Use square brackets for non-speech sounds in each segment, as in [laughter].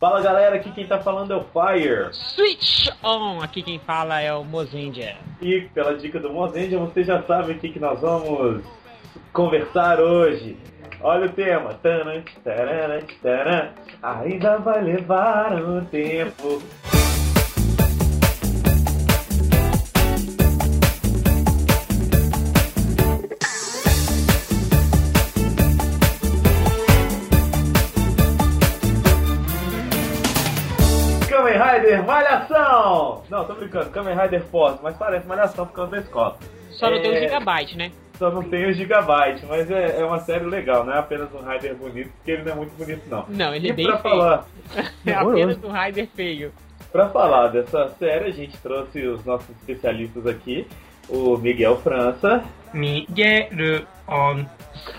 Fala galera, aqui quem tá falando é o Fire. Switch on! Aqui quem fala é o Mozendia. E pela dica do Mozendia, você já sabe o que, que nós vamos conversar hoje. Olha o tema. Taran, taran, taran. Ainda vai levar um tempo. Rider Malhação! Não, tô brincando, Kamen Rider Force, mas parece Malhação por causa da escola. Só não tem o É. gigabyte, né? Só não tem o Gigabyte, mas é, é uma série legal, não é apenas um Rider bonito, porque ele não é muito bonito não. Não, ele e é bem pra feio. falar, [laughs] É apenas um Rider feio. pra falar dessa série, a gente trouxe os nossos especialistas aqui, o Miguel França. Miguel on.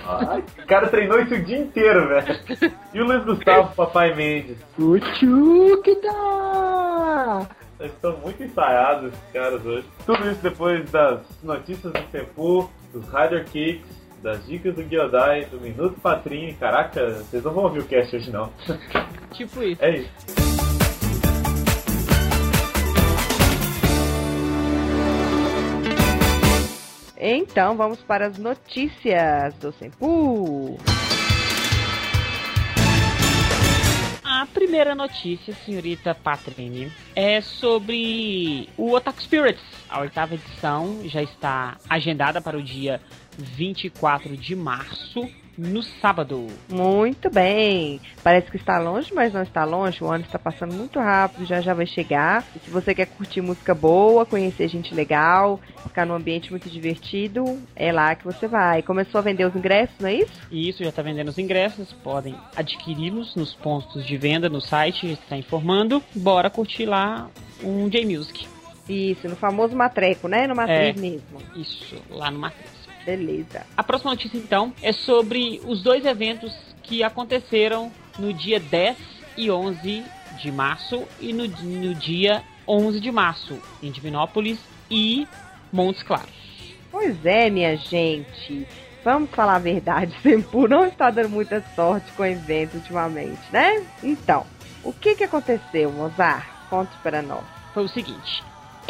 Ai, o cara treinou isso o dia inteiro, velho. E o Luiz Gustavo, Papai Mendes. Tchukida! Eles estão muito ensaiados, esses caras hoje. Tudo isso depois das notícias do Tempo, dos Rider Kicks, das dicas do Gyodai, do Minuto Patrini. Caraca, vocês não vão ouvir o cast hoje não. Tipo [laughs] isso. É isso. Então vamos para as notícias do Senpu. A primeira notícia, senhorita Patrini, é sobre o Otaku Spirits. A oitava edição já está agendada para o dia 24 de março, no sábado. Muito bem. Parece que está longe, mas não está longe. O ano está passando muito rápido, já já vai chegar. E se você quer curtir música boa, conhecer gente legal, ficar num ambiente muito divertido, é lá que você vai. Começou a vender os ingressos, não é isso? Isso já está vendendo os ingressos, podem adquiri-los nos pontos de venda no site, está informando. Bora curtir lá um J-Music. Isso, no famoso matreco, né? No matriz É. mesmo. Isso, lá no Matriz. Beleza. A próxima notícia, então, é sobre os dois eventos que aconteceram no dia 10 e 11 de março e no, no dia 11 de março, em Divinópolis e Montes Claros. Pois é, minha gente. Vamos falar a verdade, [laughs] Senpu não está dando muita sorte com eventos ultimamente, né? Então, o que que aconteceu, Mozart? Conte para nós. Foi o seguinte.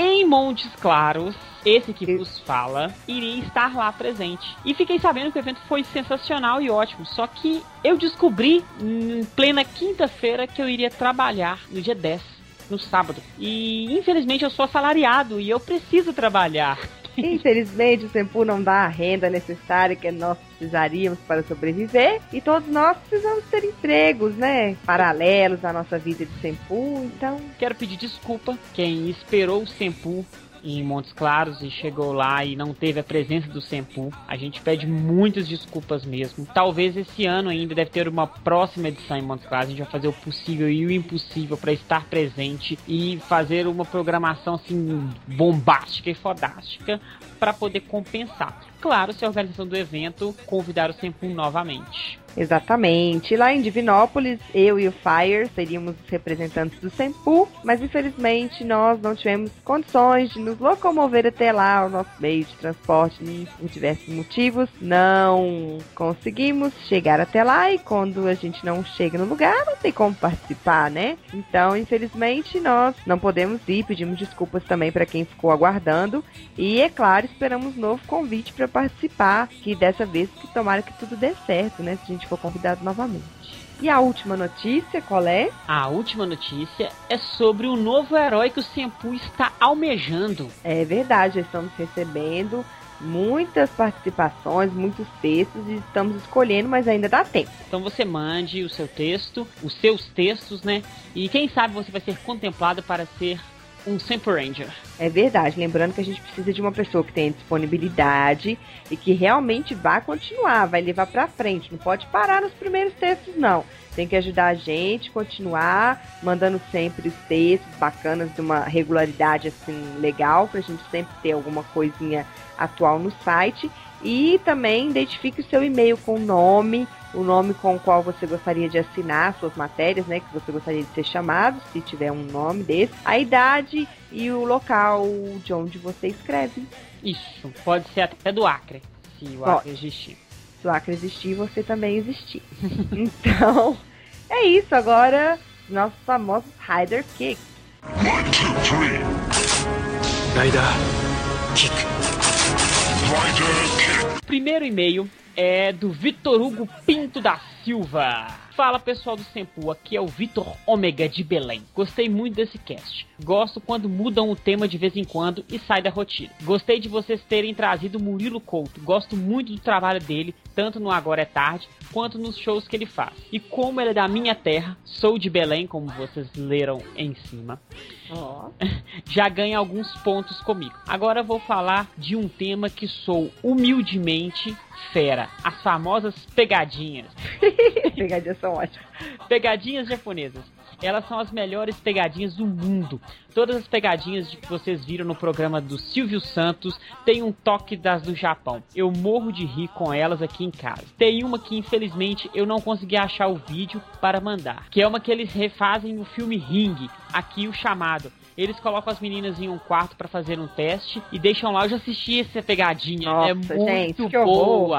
Em Montes Claros, esse que vos fala iria estar lá presente. E fiquei sabendo que o evento foi sensacional e ótimo. Só que eu descobri em plena quinta-feira que eu iria trabalhar no dia 10, no sábado. E infelizmente eu sou assalariado e eu preciso trabalhar. Infelizmente, o Senpu não dá a renda necessária que nós precisaríamos para sobreviver. E todos nós precisamos ter empregos, né? Paralelos à nossa vida de Senpu. Então, Quero pedir desculpa quem esperou o Sempu em Montes Claros e chegou lá e não teve a presença do Sempu. A gente pede muitas desculpas mesmo. Talvez esse ano ainda deve ter uma próxima edição em Montes Claros. A gente vai fazer o possível e o impossível para estar presente e fazer uma programação assim bombástica e fodástica para poder compensar. Claro, se a organização do evento convidar o Sempu novamente. Exatamente. Lá em Divinópolis, eu e o Fire seríamos os representantes do Sempu, mas infelizmente nós não tivemos condições de nos locomover até lá, o nosso meio de transporte, por diversos motivos, não conseguimos chegar até lá e quando a gente não chega no lugar, não tem como participar, né? Então, infelizmente, nós não podemos ir, pedimos desculpas também para quem ficou aguardando e, é claro, esperamos novo convite para participar, que dessa vez que tomara que tudo dê certo, né? Se a gente for convidado novamente. E a última notícia, qual é? A última notícia é sobre o novo herói que o Sempu está almejando. É verdade, estamos recebendo muitas participações, muitos textos e estamos escolhendo, mas ainda dá tempo. Então você mande o seu texto, os seus textos, né? E quem sabe você vai ser contemplado para ser um Semper Ranger. É verdade, lembrando que a gente precisa de uma pessoa que tenha disponibilidade e que realmente vá continuar, vai levar pra frente, não pode parar nos primeiros textos não. Tem que ajudar a gente, continuar mandando sempre os textos bacanas de uma regularidade assim legal pra gente sempre ter alguma coisinha atual no site e também identifique o seu e-mail com o nome, o nome com o qual você gostaria de assinar suas matérias, né, que você gostaria de ser chamado, se tiver um nome desse, a idade e o local de onde você escreve. Isso, pode ser até do Acre, se o Pode. Acre existir. Se o Acre existir, você também existir. [laughs] então, é isso. Agora nossos famosos Rider Kicks. One, two, three. Rider Kick. Primeiro e-mail é do Vitor Hugo Pinto da Silva. Fala pessoal do Sempu, aqui é o Vitor Ômega de Belém. Gostei muito desse cast. Gosto quando mudam o tema de vez em quando e sai da rotina. Gostei de vocês terem trazido Murilo Couto. Gosto muito do trabalho dele, tanto no Agora é Tarde quanto nos shows que ele faz. E como ele é da minha terra, sou de Belém, como vocês leram em cima. Ó. [laughs] já ganha alguns pontos comigo. Agora eu vou falar de um tema que sou humildemente fera: as famosas pegadinhas. [laughs] Pegadinhas são ótimas. Pegadinhas japonesas. Elas são as melhores pegadinhas do mundo. Todas as pegadinhas de que vocês viram no programa do Silvio Santos têm um toque das do Japão. Eu morro de rir com elas aqui em casa. Tem uma que infelizmente eu não consegui achar o vídeo para mandar, que é uma que eles refazem no filme Ring, aqui o chamado. Eles colocam as meninas em um quarto para fazer um teste e deixam lá. Eu já assisti essa pegadinha. é Nossa, muito gente, que horror.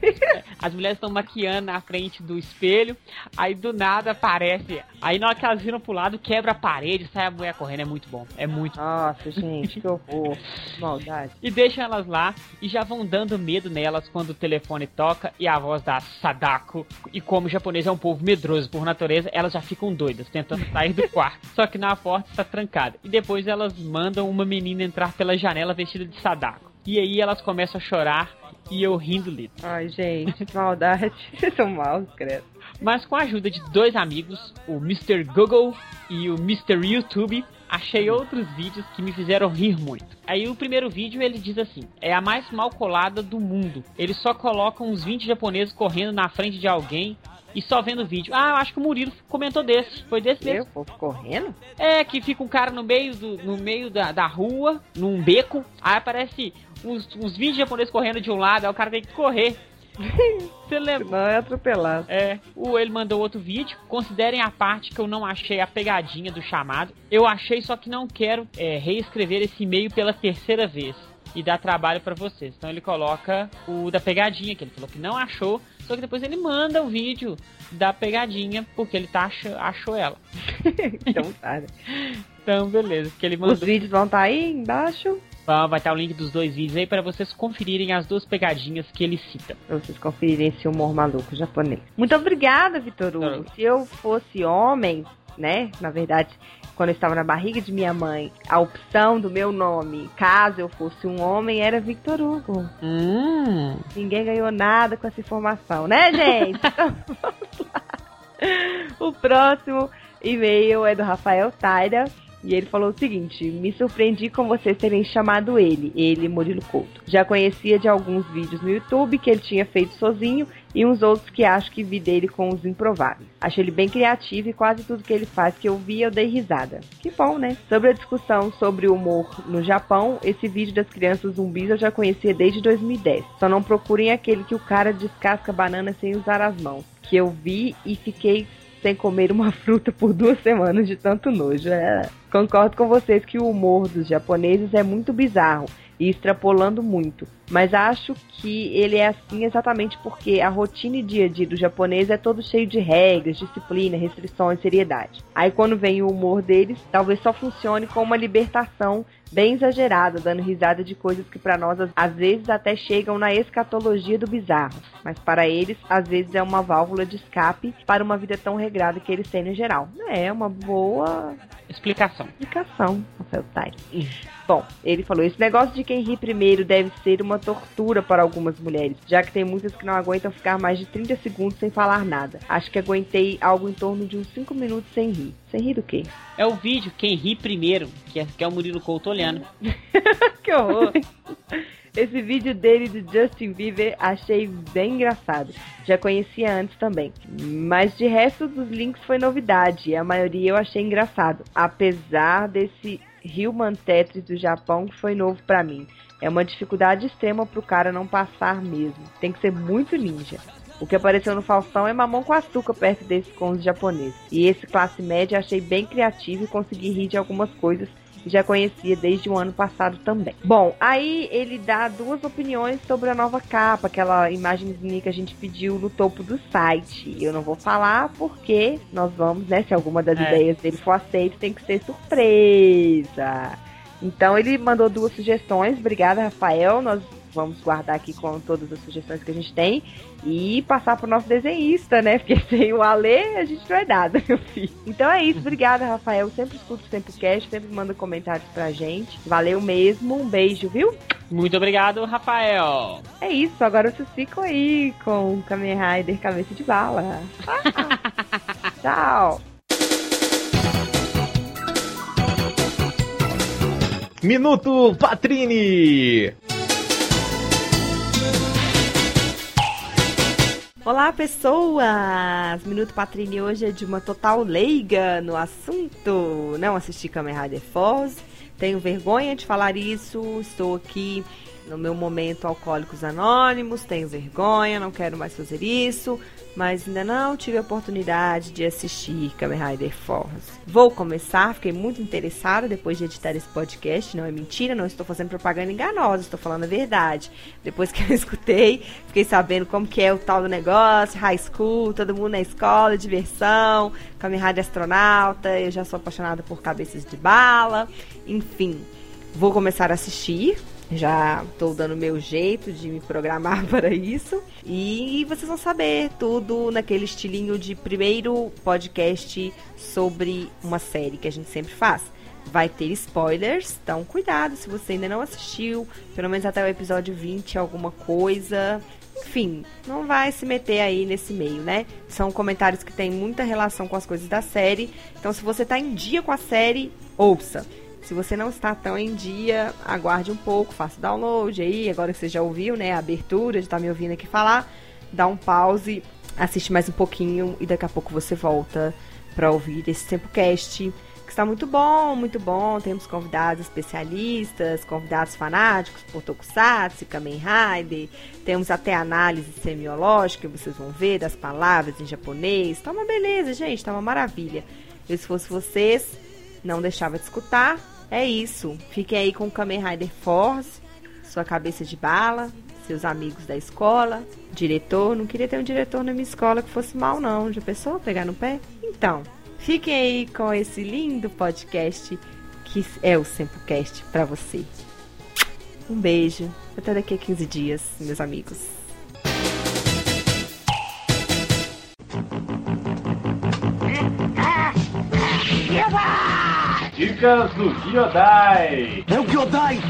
[laughs] As mulheres estão maquiando na frente do espelho, aí do nada aparece. Aí na hora que elas viram pro lado, quebra a parede, sai a mulher correndo. É muito bom. É muito Nossa, gente, que horror. [laughs] Maldade. e deixam elas lá e já vão dando medo nelas quando o telefone toca e a voz da Sadako. E como o japonês é um povo medroso por natureza, elas já ficam doidas, tentando sair do quarto. Só que na porta está trancada. E depois elas mandam uma menina entrar pela janela vestida de Sadako. E aí elas começam a chorar e eu rindo lido. Ai, gente, que maldade. [laughs] Vocês são maus, credo. Mas com a ajuda de dois amigos, o Mr. Google e o Mr. YouTube, achei outros vídeos que me fizeram rir muito. Aí o primeiro vídeo ele diz assim: é a mais mal colada do mundo. Eles só colocam uns 20 japoneses correndo na frente de alguém e só vendo o vídeo. Ah, eu acho que o Murilo comentou desse. Foi desse mesmo. Eu, povo correndo? É, que fica um cara no meio, do, no meio da, da rua, num beco. Aí aparece uns, uns 20 japoneses correndo de um lado, aí o cara tem que correr. [laughs] Você lembra? Não, é atropelado. É, o ele mandou outro vídeo. Considerem a parte que eu não achei a pegadinha do chamado. Eu achei, só que não quero é, reescrever esse e-mail pela terceira vez e dar trabalho pra vocês. Então ele coloca o da pegadinha, que ele falou que não achou, só que depois ele manda o vídeo da pegadinha, porque ele tá ach achou ela. [laughs] Então tá. né? [laughs] Então, beleza, que ele Os mandou. vídeos vão estar aí embaixo Vai estar o link dos dois vídeos aí para vocês conferirem as duas pegadinhas que ele cita. pra vocês conferirem esse humor maluco japonês. Muito obrigada, Vitor Hugo. Se eu fosse homem, né? Na verdade, quando eu estava na barriga de minha mãe, a opção do meu nome, caso eu fosse um homem, era Victor Hugo. Hum. Ninguém ganhou nada com essa informação, né, gente? [laughs] Então, vamos lá. O próximo e-mail é do Rafael Taira. E ele falou o seguinte: Me surpreendi com vocês terem chamado ele, ele, Murilo Couto. Já conhecia de alguns vídeos no YouTube que ele tinha feito sozinho e uns outros que acho que vi dele com os improváveis. Achei ele bem criativo e quase tudo que ele faz que eu vi eu dei risada. Que bom, né? Sobre a discussão sobre o humor no Japão, esse vídeo das crianças zumbis eu já conhecia desde 2010. Só não procurem aquele que o cara descasca banana sem usar as mãos. Que eu vi e fiquei sem comer uma fruta por duas semanas de tanto nojo. É, concordo com vocês que o humor dos japoneses é muito bizarro e extrapolando muito. Mas acho que ele é assim exatamente porque a rotina e dia a dia do japonês é todo cheio de regras, disciplina, restrições, seriedade. Aí quando vem o humor deles, talvez só funcione como uma libertação bem exagerada, dando risada de coisas que para nós às- vezes até chegam na escatologia do bizarro, mas para eles às vezes é uma válvula de escape para uma vida tão regrada que eles têm no geral. É uma boa Explicação. explicação, Rafael Tais. Bom, ele falou: esse negócio de quem ri primeiro deve ser uma tortura para algumas mulheres, já que tem muitas que não aguentam ficar mais de 30 segundos sem falar nada. Acho que aguentei algo em torno de uns 5 minutos sem rir. Sem rir do quê? É o vídeo Quem Ri Primeiro, que é, que é o Murilo Couto olhando. [laughs] que horror! Esse vídeo dele do Justin Bieber achei bem engraçado. Já conhecia antes também. Mas de resto dos links foi novidade. E a maioria eu achei engraçado. Apesar desse Human Tetris do Japão que foi novo pra mim. É uma dificuldade extrema pro cara não passar mesmo. Tem que ser muito ninja. O que apareceu no Faustão é mamão com açúcar perto desse com japoneses. E esse classe média achei bem criativo e consegui rir de algumas coisas já conhecia desde o ano passado também. Bom, aí ele dá duas opiniões sobre a nova capa, aquela imagenzinha que a gente pediu no topo do site. Eu não vou falar porque nós vamos, né? Se alguma das É. ideias dele for aceita, tem que ser surpresa. Então ele mandou duas sugestões. Obrigada, Rafael. Nós vamos guardar aqui com todas as sugestões que a gente tem e passar pro nosso desenhista, né? Porque [laughs] sem o Alê a gente não é nada, meu filho. Então é isso. Obrigada, Rafael. Sempre escuto o Tempocast, sempre manda comentários pra gente. Valeu mesmo. Um beijo, viu? Muito obrigado, Rafael. É isso. Agora vocês ficam aí com o Kamen Rider Cabeça de Bala. [laughs] Tchau. Minuto Patrini! Olá, pessoas! Minuto Patrini hoje é de uma total leiga no assunto. Não assisti Kamen Rider Force, tenho vergonha de falar isso, estou aqui no meu momento Alcoólicos Anônimos, tenho vergonha, não quero mais fazer isso, mas ainda não tive a oportunidade de assistir Kamen Rider Force. Vou começar, fiquei muito interessada depois de editar esse podcast, não é mentira, não estou fazendo propaganda enganosa, estou falando a verdade. Depois que eu [laughs] escutei, fiquei sabendo como que é o tal do negócio, high school, todo mundo na escola, diversão, Kamen Rider astronauta, eu já sou apaixonada por cabeças de bala, enfim. Vou começar a assistir, já estou dando meu jeito de me programar [laughs] para isso. E vocês vão saber tudo naquele estilinho de primeiro podcast sobre uma série que a gente sempre faz. Vai ter spoilers, então cuidado se você ainda não assistiu, pelo menos até o episódio 20, alguma coisa. Enfim, não vai se meter aí nesse meio, né? São comentários que têm muita relação com as coisas da série. Então, se você tá em dia com a série, ouça. Se você não está tão em dia, aguarde um pouco, faça o download aí, agora que você já ouviu, né, a abertura, já está me ouvindo aqui falar, dá um pause, assiste mais um pouquinho e daqui a pouco você volta para ouvir esse Tempocast, que está muito bom, muito bom. Temos convidados especialistas, convidados fanáticos por Tokusatsu, Kamen Rider, temos até análise semiológica, vocês vão ver, das palavras em japonês. Tá uma beleza, gente, tá uma maravilha. Eu, se fosse vocês, não deixava de escutar. É isso. Fiquem aí com o Kamen Rider Force, sua cabeça de bala, seus amigos da escola, diretor. Não queria ter um diretor na minha escola que fosse mal, não. Já pensou pegar no pé? Então, fiquem aí com esse lindo podcast que é o Sempocast pra você. Um beijo. Até daqui a 15 dias, meus amigos. Dicas do Giodai! É o Gyodai!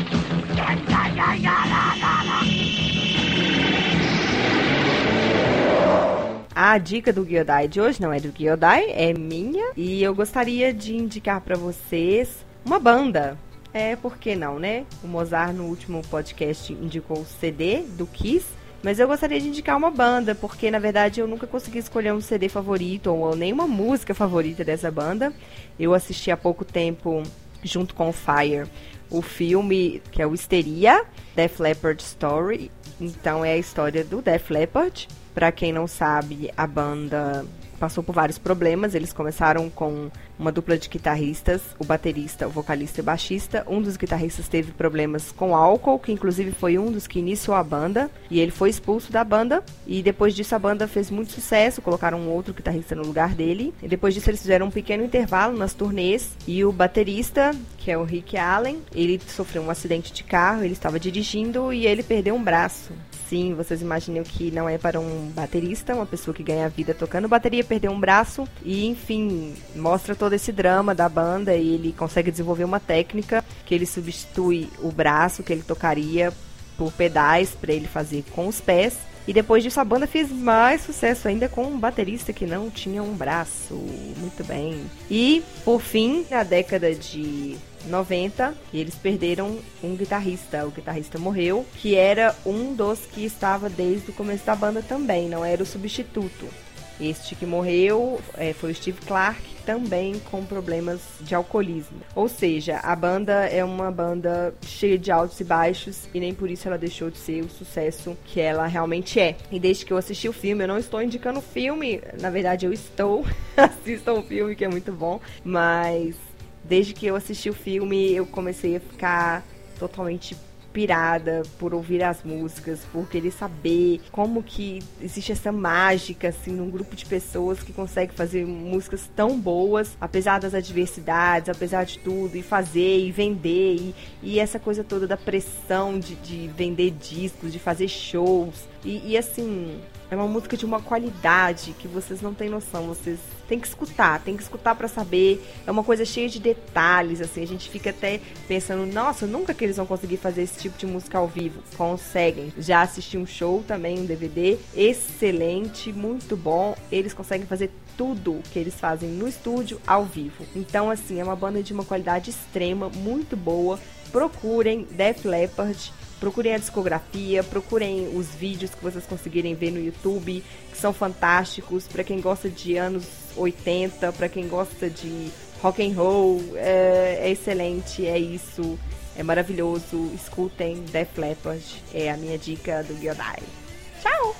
A dica do Gyodai de hoje não é do Gyodai, é minha. E eu gostaria de indicar pra vocês uma banda. É, por que não, né? O Mozart no último podcast indicou o CD do Kiss. Mas eu gostaria de indicar uma banda, porque na verdade eu nunca consegui escolher um CD favorito ou nenhuma música favorita dessa banda. Eu assisti há pouco tempo, junto com o Fire, o filme que é o Histeria, Def Leppard Story. Então é a história do Def Leppard. Pra quem não sabe, a banda passou por vários problemas. Eles começaram com uma dupla de guitarristas, o baterista, o vocalista e o baixista. Um dos guitarristas teve problemas com álcool, que inclusive foi um dos que iniciou a banda, e ele foi expulso da banda. E depois disso a banda fez muito sucesso, colocaram um outro guitarrista no lugar dele. E depois disso eles fizeram um pequeno intervalo nas turnês, e o baterista, que é o Rick Allen, ele sofreu um acidente de carro, ele estava dirigindo e ele perdeu um braço. Sim, vocês imaginam que não é para um baterista, uma pessoa que ganha vida tocando bateria, perder um braço. E, enfim, mostra todo esse drama da banda e ele consegue desenvolver uma técnica que ele substitui o braço que ele tocaria por pedais para ele fazer com os pés. E depois disso a banda fez mais sucesso ainda com um baterista que não tinha um braço. Muito bem. E, por fim, na década de 90, eles perderam um guitarrista. O guitarrista morreu, que era um dos que estava desde o começo da banda também, não era o substituto. Este que morreu é, foi o Steve Clark, também com problemas de alcoolismo. Ou seja, a banda é uma banda cheia de altos e baixos e nem por isso ela deixou de ser o sucesso que ela realmente é. E desde que eu assisti o filme, eu não estou indicando o filme, na verdade eu estou, [laughs] assistam o filme que é muito bom, mas desde que eu assisti o filme, eu comecei a ficar totalmente pirada por ouvir as músicas, por querer saber como que existe essa mágica assim num grupo de pessoas que consegue fazer músicas tão boas, apesar das adversidades, apesar de tudo, e fazer e vender e, e essa coisa toda da pressão de, de vender discos, de fazer shows. E, e assim é uma música de uma qualidade que vocês não têm noção, vocês tem que escutar, tem que escutar para saber. É uma coisa cheia de detalhes, assim. A gente fica até pensando, nossa, nunca que eles vão conseguir fazer esse tipo de música ao vivo. Conseguem. Já assisti um show também, um DVD, excelente, muito bom. Eles conseguem fazer tudo que eles fazem no estúdio ao vivo. Então, assim, é uma banda de uma qualidade extrema, muito boa. Procurem Def Leppard Procurem a discografia, procurem os vídeos que vocês conseguirem ver no YouTube, que são fantásticos para quem gosta de anos 80, para quem gosta de rock and roll, é, é, excelente, é isso, é maravilhoso. Escutem Def Leppard, é a minha dica do Gyodai. Tchau!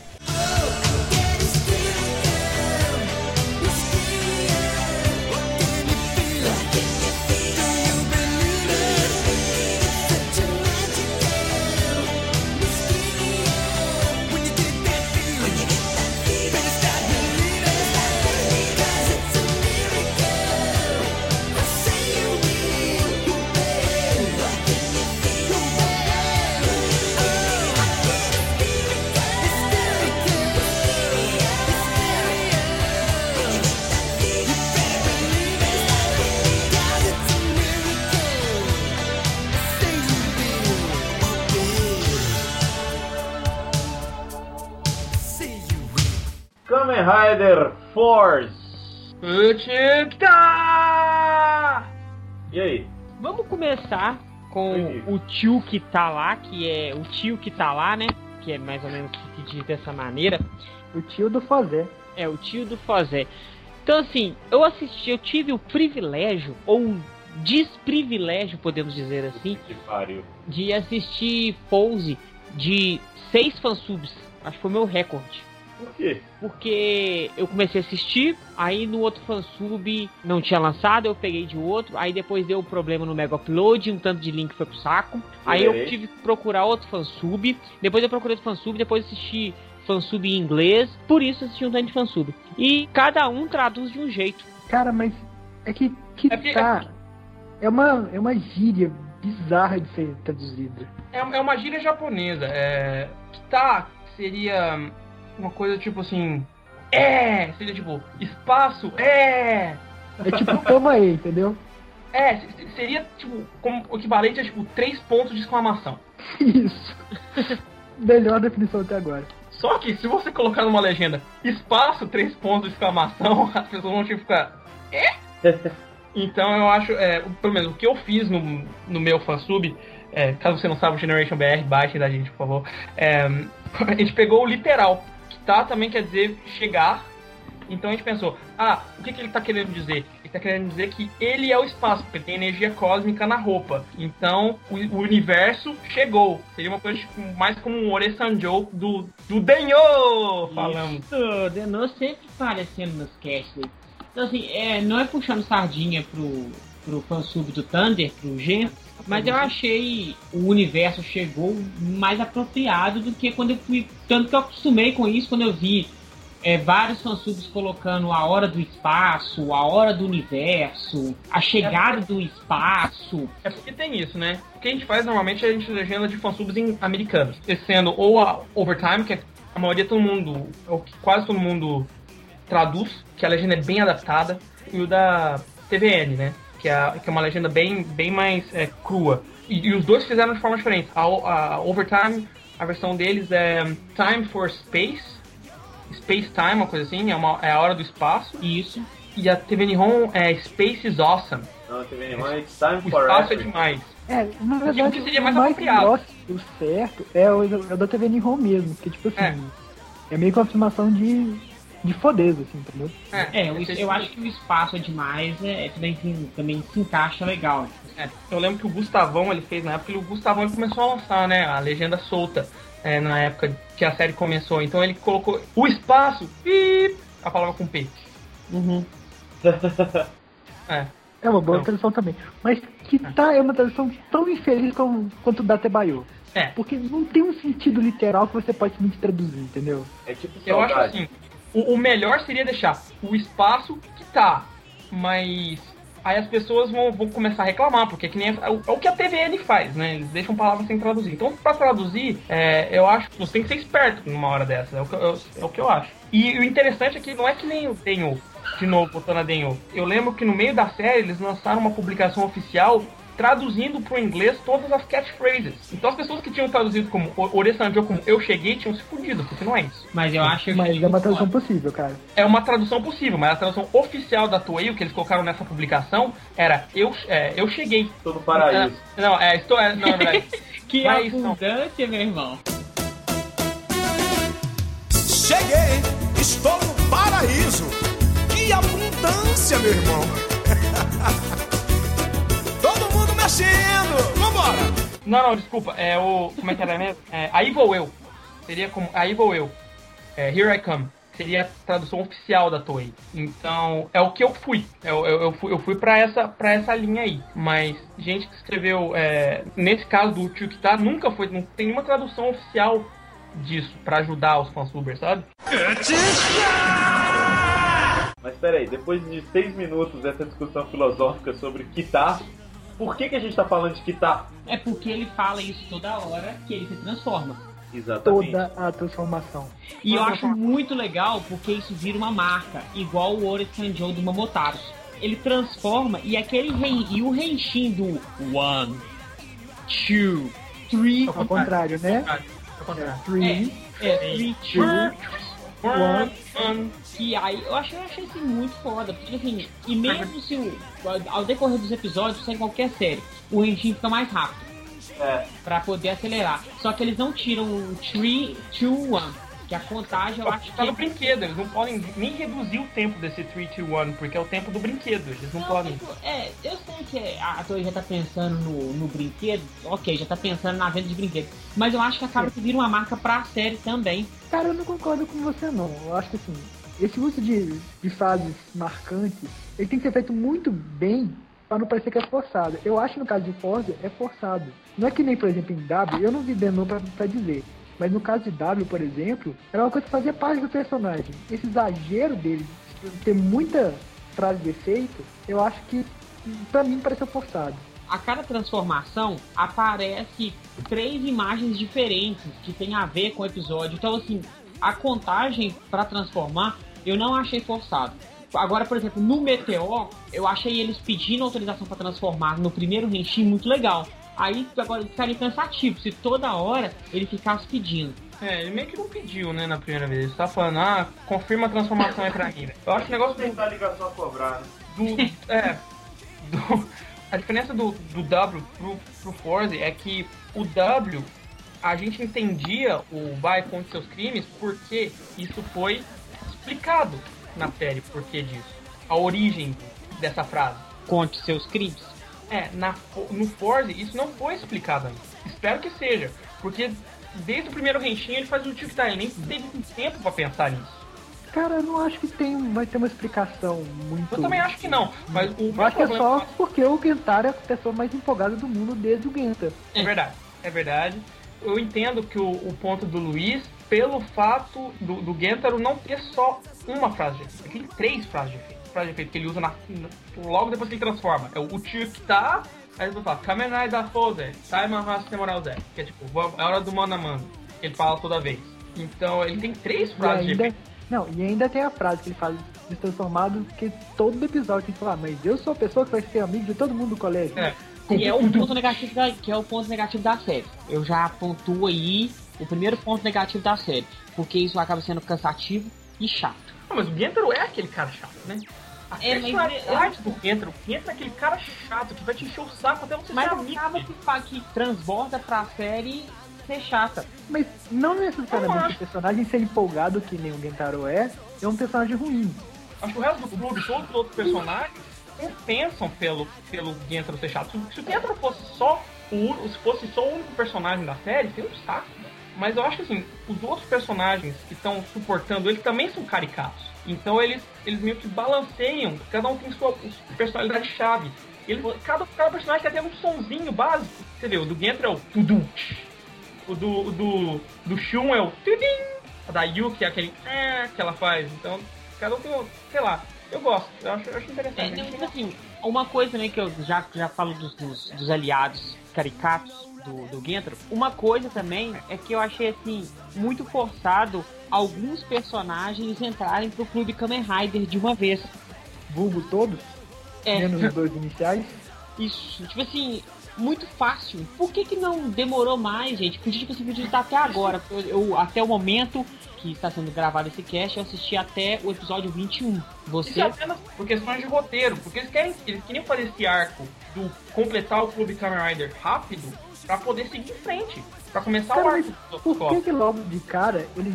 Kamen Rider Force. E aí? Vamos começar com o tio que tá lá, que é o tio que tá lá, né? Que é mais ou menos que diz dessa maneira. O tio do Fazé. É o tio do Fozé. Então assim, eu assisti, eu tive o privilégio, ou um desprivilégio, podemos dizer assim, de assistir Pose de seis fansubs. Acho que foi o meu recorde. Por quê? Porque eu comecei a assistir, aí no outro fansub não tinha lançado, eu peguei de outro, aí depois deu um problema no Mega Upload, um tanto de link foi pro saco. Aí eu tive que procurar outro fansub, depois eu procurei outro fansub, depois assisti fansub em inglês, por isso assisti um tanto de fansub. E cada um traduz de um jeito. Cara, mas é que, que É porque- tá. É uma, é uma gíria bizarra de ser traduzida. É, é uma gíria japonesa. É, tá, seria uma coisa tipo assim. É! Seria tipo, espaço, é! É tipo, toma aí, entendeu? É, se- se- seria tipo, como o equivalente a tipo, três pontos de exclamação. Isso. [laughs] Melhor definição até agora. Só que se você colocar numa legenda espaço, três pontos de exclamação, [laughs] as pessoas vão tipo ficar. É? [laughs] Então eu acho, é, pelo menos o que eu fiz no, no meu fansub, é, caso você não saiba o Generation BR, baixem da gente, por favor. é, a gente pegou o literal, que tá também quer dizer chegar. Então a gente pensou, ah, o que, que ele tá querendo dizer? Ele tá querendo dizer que ele é o espaço, porque tem energia cósmica na roupa. Então o, o universo chegou. Seria uma coisa tipo, mais como um Ore-sanjou do, do Denyo! Falando. Isso, Denon sempre aparecendo nos casts. Então assim, é, não é puxando sardinha pro, pro fansub do Thunder, pro Gen, mas eu achei o universo chegou mais apropriado do que quando eu fui. Tanto que eu acostumei com isso quando eu vi é, vários fansubs colocando a hora do espaço, a hora do universo, a chegada do espaço. É porque tem isso, né? O que a gente faz normalmente é a gente legenda de fansubs em americanos. Sendo ou a Overtime, que é a maioria todo mundo, ou quase todo mundo traduz, que a legenda é bem adaptada, e o da TVN, né? Que é, a- que é uma legenda bem, bem mais é, crua. E, e os dois fizeram de forma diferente. A, o- a Overtime, a versão deles é Time for Space, Space Time, uma coisa assim, é, uma, é a hora do espaço. Isso. E a TV Nihon é Space is Awesome. Não, TV Animal, it's time O for espaço é demais. É, na O verdade, que seria mais o mais apropriado. do certo é o, é o da TV Nihon mesmo, porque, tipo assim, é, meio que uma afirmação de, de fodeza, assim, entendeu? É, eu, eu acho que o espaço é demais, é, é também, se- também se encaixa legal. É, eu lembro que o Gustavão ele fez na época, ele- o Gustavão ele começou a lançar, né, a legenda solta é, na época que a série começou. Então ele colocou o espaço e a palavra com P. Uhum. [laughs] É. É uma boa Não. tradução também. Mas Kitá é uma tradução tão infeliz como, quanto Datebayo. É. Porque não tem um sentido literal que você pode simplesmente traduzir, entendeu? É tipo Eu acho saudade. assim, o, o melhor seria deixar o espaço que tá, mas aí as pessoas vão, vão começar a reclamar, porque é que nem é o, é o que a TVN faz, né? Eles deixam palavras sem traduzir. Então, pra traduzir, é, eu acho que você tem que ser esperto numa hora dessa, é o que eu, é o que eu acho. E o interessante é que não é que nem o Denho, de novo, botando a Denho. Eu lembro que no meio da série eles lançaram uma publicação oficial traduzindo pro inglês todas as catchphrases. Então as pessoas que tinham traduzido como Ore-sanjo como eu cheguei tinham se fudido, porque não é isso. Mas eu acho que. Mas é uma tradução possível, cara. É uma tradução possível, mas a tradução oficial da Toei, o que eles colocaram nessa publicação, era eu, é, eu cheguei. Tô no paraíso. É, não, é, estou. É, não, [laughs] é verdade. Que Mas não. abundância, meu irmão. Cheguei, estou no paraíso. Que abundância, meu irmão. [laughs] Vambora. Não, não, desculpa. É o. Como é que era mesmo? É, aí vou eu. Seria como. Aí vou eu. É, Here I come. Seria a tradução oficial da Toei. Então, é o que eu fui. Eu, eu, eu fui, eu fui pra, essa, pra essa linha aí. Mas, gente que escreveu. é, nesse caso do Tio que tá, nunca foi. Não tem nenhuma tradução oficial disso pra ajudar os fansubers, sabe? Mas peraí, depois de seis minutos dessa discussão filosófica sobre Kitá, por que, que a gente tá falando de Kitá? É porque ele fala isso toda hora que ele se transforma. Exatamente. Toda a transformação. E eu acho muito legal porque isso vira uma marca, igual o Ore Sanjo do Momotaro. Ele transforma e aquele rei, e o Renshin do one, two, three, Ao contrário, né? Ao contrário. Three, é, three, two, One. E aí eu achei, eu achei isso muito foda, porque assim, e mesmo se o, ao decorrer dos episódios, sem qualquer série, o Renshin fica mais rápido É, pra poder acelerar. Só que eles não tiram o 3, 2, 1, que a contagem eu acho Tá no que brinquedo, eles não podem nem reduzir o tempo desse 3, 2, 1, porque é o tempo do brinquedo, eles não, Não, podem. tipo, é, eu sei que a Toei já tá pensando no, no brinquedo, ok, já tá pensando na venda de brinquedo. Mas eu acho que acaba que vira uma marca pra série também. Cara, eu não concordo com você não. Eu acho que assim, esse uso de, de frases marcantes, ele tem que ser feito muito bem para não parecer que é forçado. Eu acho que no caso de Forza é forçado. Não é que nem, por exemplo, em W, eu não vi Denon pra, pra dizer. Mas no caso de W, por exemplo, era uma coisa que fazia parte do personagem. Esse exagero dele, de ter muita frase de efeito, eu acho que, pra mim, pareceu forçado. A cada transformação aparece três imagens diferentes que tem a ver com o episódio. Então, assim, a contagem pra transformar eu não achei forçado. Agora, por exemplo, no Meteor, eu achei eles pedindo autorização pra transformar no primeiro Renshin muito legal. Aí agora ficaria cansativo se toda hora ele ficasse pedindo. É, ele meio que não pediu, né, na primeira vez. Ele tá falando, ah, confirma a transformação aí pra mim. Eu acho que o negócio do, tentar a ligação a cobrar, né? do- é, do- a diferença do, do W pro, pro Forza é que o W, a gente entendia o vai contra seus crimes porque isso foi explicado na série, por que disso. A origem dessa frase. Conte seus crimes. É, na, no Forza isso não foi explicado ainda. Espero que seja, porque desde o primeiro Renshin ele faz o tio que tá, ele nem teve tempo pra pensar nisso. Cara, eu não acho que tem, vai ter uma explicação muito. Eu também acho que não, mas o Eu acho que é só porque o Gentaro é a pessoa mais empolgada do mundo desde o Genta. É verdade, é verdade. Eu entendo que o, o ponto do Luiz, pelo fato do, do Gentaro não ter só uma frase de efeito, ele tem três frases de efeito. Frase de efeito que ele usa na, na- logo depois que ele transforma. É o, o tio que tá, aí ele fala, Kamenai da Fose, Taima Temoral Zé, que é tipo, "Vamos- é hora do mano a mano. Ele fala toda vez. Então ele tem três frases de ainda, efeito. não, e ainda tem a frase que ele fala de transformado, que todo episódio tem que falar, mas eu sou a pessoa que vai ser amigo de todo mundo do colégio. É. Que é o ponto negativo da, que é o ponto negativo da série. Eu já pontuo aí o primeiro ponto negativo da série, porque isso acaba sendo cansativo e chato. Não, mas o Gentaro é aquele cara chato, né? A É, mas personalidade do Gentaro, o Gentaro é aquele cara chato que vai te encher o saco até você Mas ser amigo. acaba dele. que, que transborda pra série ser chata. Mas não Eu necessariamente o personagem ser empolgado que nem o Gentaro é, é um personagem ruim. Acho que o resto do clube, todos os outros personagens, compensam pelo, pelo Gentaro ser chato. Se, o Gentaro fosse só o, se fosse só o único personagem da série, seria um saco. Mas eu acho que assim, os outros personagens que estão suportando ele também são caricatos. Então eles, eles meio que balanceiam, cada um tem sua personalidade chave. Ele, cada, cada personagem tem até um sonzinho básico. Você vê, o do Gentry é o tudum. O do, o do, do Shun é o tudim. A da Yuki é aquele é, que ela faz. Então, cada um tem, um- sei lá. Eu gosto, eu acho, eu acho É, interessante. não, tipo assim, uma coisa também que eu já, já falo dos, dos, dos aliados caricatos do, do Gentro, uma coisa também é que eu achei assim, muito forçado alguns personagens entrarem pro clube Kamen Rider de uma vez. Vulgo todos, É, menos os dois iniciais. isso, tipo assim, muito fácil. Por que que não demorou mais, gente? Podia, tipo assim, podia estar até agora. Eu, eu- até o momento que está sendo gravado esse cast, eu assisti até o episódio 21. Isso Você é apenas por questões de roteiro, porque eles querem, eles queriam fazer esse arco do completar o Clube Kamen Rider rápido pra poder seguir em frente, pra começar o Cara, arco mas do por que, que logo de cara eles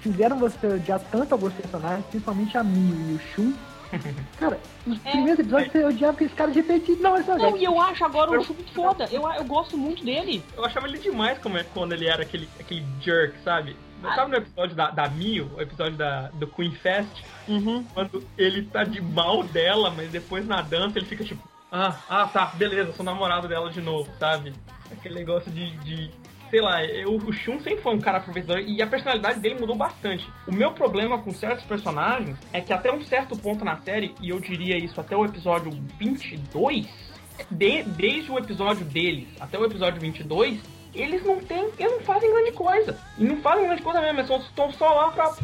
fizeram você odiar tanto alguns personagens, principalmente a Mio e o Shun? [laughs] Cara, os É. primeiros episódios você odiava aqueles caras repetidos. Não, essa Não, e eu acho agora o Shun muito foda. Eu, eu gosto muito dele. Eu achava ele demais como é, quando ele era aquele, aquele jerk, sabe? Sabe no episódio da, da Mio, o episódio da, do Queen Fest, Uhum. quando ele tá de mal dela, mas depois na dança ele fica tipo, ah, ah tá, beleza, sou namorado dela de novo, sabe? Aquele negócio de. de sei lá, eu, o Shun sempre foi um cara aproveitador e a personalidade dele mudou bastante. O meu problema com certos personagens é que até um certo ponto na série, e eu diria isso até o episódio 22, de- desde o episódio deles até o episódio 22, eles não têm, eles não fazem grande coisa. E não fazem grande coisa mesmo, eles só- estão só lá pra,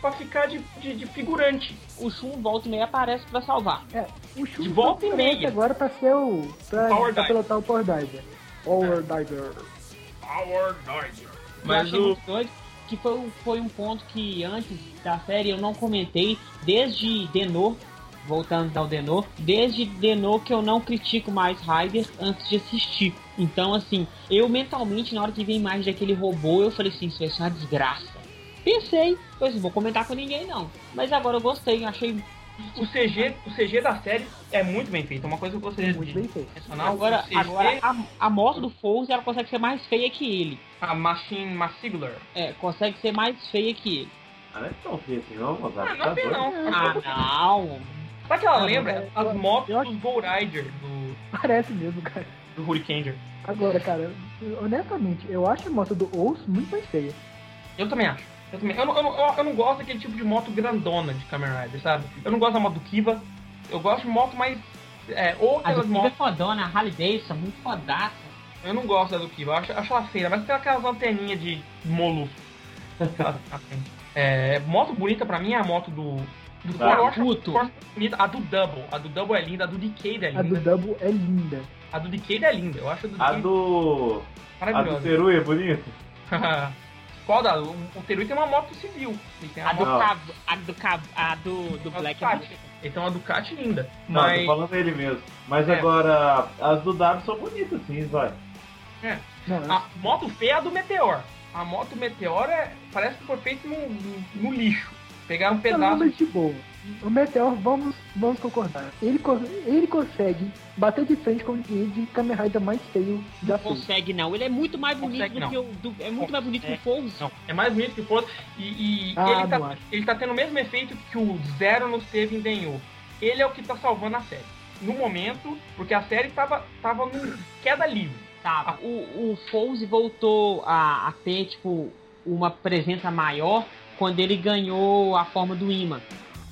pra ficar de, de, de figurante. O Shun volta e meia aparece pra salvar. É, o Shun De volta e aparece meia. agora pra ser o. pra, Power pra Diver. pilotar o Power Diver. Power Diver. Power Diver. eu Mas achei o. muito doido, que foi, um- foi um ponto que antes da série eu não comentei, desde Denor, voltando ao Denor, desde Denor que eu não critico mais Rider antes de assistir. Então, assim, eu mentalmente, na hora que vi a imagem daquele robô, eu falei assim, isso vai ser uma desgraça. Pensei, pois não vou comentar com ninguém não. Mas agora eu gostei, achei. O CG, o CG da série é muito bem feito. É uma coisa que eu gostaria Muito de bem feito. mencionar. Agora, CG, agora a, a moto do Fouse ela consegue ser mais feia que ele. a Machine Massigular. É, consegue ser mais feia que ele. Ah, não é tão feio assim, não, Mozart. Ah, não é feio não. Ah, não. Sabe que ela Ah, lembra? é, As motos eu acho- dos Ghoul Rider do, Parece mesmo, cara. do Hurricaner. Agora, cara, honestamente, eu acho a moto do Ous muito mais feia. Eu também acho. Eu, também. Eu, não- eu, não- eu, não gosto daquele tipo de moto grandona de Kamen Rider, sabe? Eu não gosto da moto do Kiva. Eu gosto de moto mais. É, ou A do Kiva é motos. fodona, a Harley Davidson, muito fodaça. Eu não gosto da do Kiva, eu acho, acho ela feia, mas tem aquelas anteninhas de molusco. Frente. [laughs] é, moto bonita pra mim é a moto do. Do Ah, Ford, eu acho a puto. Ford bonita. A do Double. A do Double é linda, a do Decade é A do linda. Double é linda. A do Decade é linda. Eu acho a do A Decade do. A do. Teru é bonita? [laughs] Qual da? O, o Terui tem uma moto civil. Ele tem uma A do moto. Cabo, a do Cabo, a do, do uma Black é Ducati. Ele tem uma Ducati linda. Não, Mas. tô falando ele mesmo. Mas É. agora, as do W são bonitas sim, vai. Não, A moto feia é a do Meteor. A moto Meteor é, parece que foi feita no, no, no lixo. Pegaram um Não, pedaço. de boa. O Meteor, vamos, vamos concordar. Ele, ele consegue bater de frente com o de Kamen Rider mais feio já Não consegue não, ele é muito mais bonito Consegue do não. que o. do- é muito mais bonito que o Foles. Não, é mais bonito que o Forza. E, e Ah, ele, tá, acho. ele tá tendo o mesmo efeito que o Zero nos teve em Denho. Ele é o que tá salvando a série. No momento, porque a série tava, tava num queda livre. Tá, o, o Foles voltou a, a ter, tipo, uma presença maior quando ele ganhou a forma do imã.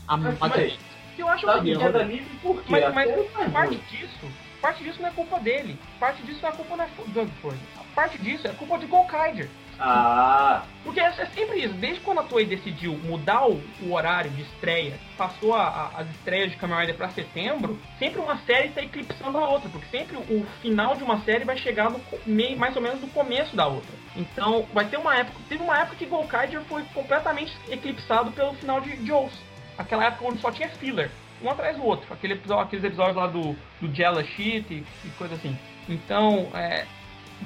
A Mas, eu acho Tá que queda livre por quê? Mas, mas é parte ruim. disso, parte disso não é culpa dele. Parte disso é culpa da Doug Ford. Parte disso é culpa de Golkider. Ah, Porque é, é sempre isso. Desde quando a Toei decidiu mudar o, o horário de estreia, passou a- a- as estreias de Kamen Rider pra setembro, sempre uma série tá eclipsando a outra. Porque sempre o final de uma série vai chegar no meio, mais ou menos no começo da outra. Então vai ter uma época. Teve uma época que Golkider foi completamente eclipsado pelo final de Joes. Aquela época onde só tinha filler. Um atrás do outro. Aquele episódio, aqueles episódios lá do, do Jella Sheet e, e coisa assim. Então, é,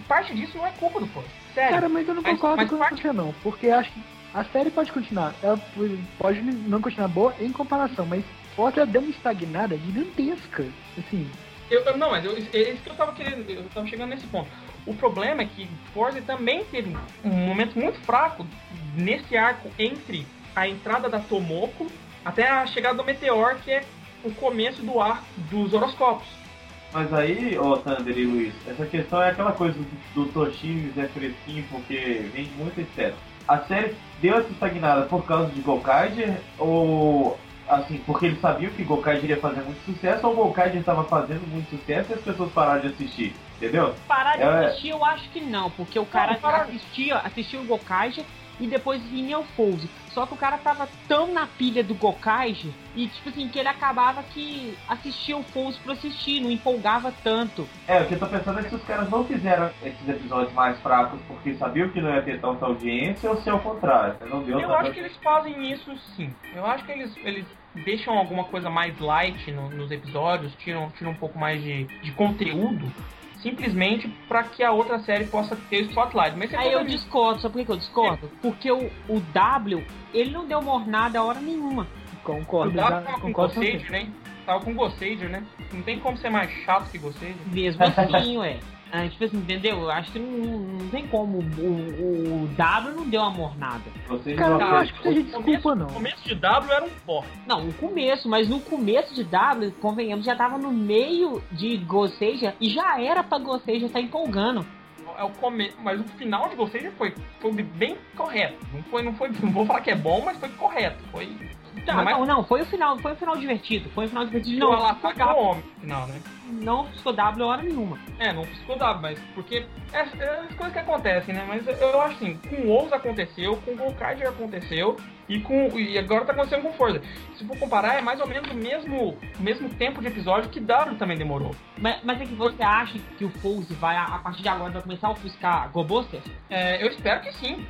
parte disso não é culpa do Ford. Sério. Cara, mas eu não Mas- concordo mas com parte- você não, porque acho que a série pode continuar. Ela pode não continuar boa em comparação, mas outra deu uma estagnada gigantesca. Assim, Eu, eu- não, mas eu, é isso que eu tava querendo, eu tava chegando nesse ponto. O problema é que Forza também teve um momento muito fraco nesse arco entre a entrada da Tomoko até a chegada do Meteor, que é o começo do arco dos horoscópios. Mas aí, ô Thunder e Luiz, essa questão é aquela coisa do, do é fresquinho porque vende muito excesso. A série deu essa estagnada por causa de Gokaiger ou assim, porque eles sabiam que Gokaiger iria fazer muito sucesso ou Gokaiger estava fazendo muito sucesso e as pessoas pararam de assistir, entendeu? Parar de É. assistir, eu acho que não, porque o cara parar- assistia, assistia o Gokaiger e depois vinha o Fouse. Só que o cara tava tão na pilha do Gokaiger e, tipo assim, que ele acabava que assistia o Fouse pra assistir, não empolgava tanto. É, o que eu tô pensando é que se os caras não fizeram esses episódios mais fracos porque sabiam que não ia ter tanta audiência ou se é o contrário. Não deu Eu acho que eles fazem isso sim. Eu acho que eles, eles deixam alguma coisa mais light no- nos episódios, tiram, tiram um pouco mais de, de conteúdo, simplesmente pra que a outra série possa ter spotlight. Mas Aí eu discordo, sabe por que eu discordo? Porque o, o W, ele não deu mornada a hora nenhuma. O Concordo, Dado já- tava com concordo com você. né? Tava com Gossager, né? Não tem como ser mais chato que Gossager. Mesmo assim, [laughs] ué. Ah, tipo assim, entendeu? Eu acho que não, não tem como. O, o W não deu uma mornada. Vocês Cara, eu acho que seja desculpa, O não. começo de W era um pó. Não, no começo, mas no começo de W, convenhamos, já tava no meio de Goseja e já era pra Goseja estar empolgando. É o come... Mas o final de Gossager foi, foi bem correto. Não foi, não foi. Não vou falar que é bom, mas foi correto. Foi. Tá, Ainda mais não, não, foi o final, foi o final divertido. Foi o final divertido. Não, Não, ela ataca o W, homem no final, né? não ficou W hora nenhuma. É, não ficou W, mas porque é, é as coisas que acontecem, né? Mas eu, acho assim, com o Ous aconteceu, com o Golkaiger aconteceu e com e agora tá acontecendo com Forza. Se for comparar, é mais ou menos o mesmo, o mesmo tempo de episódio que W também demorou. Mas, mas é que você acha que o Fouse vai, a a partir de agora, vai começar a ofuscar Gobuster? É, eu espero que sim.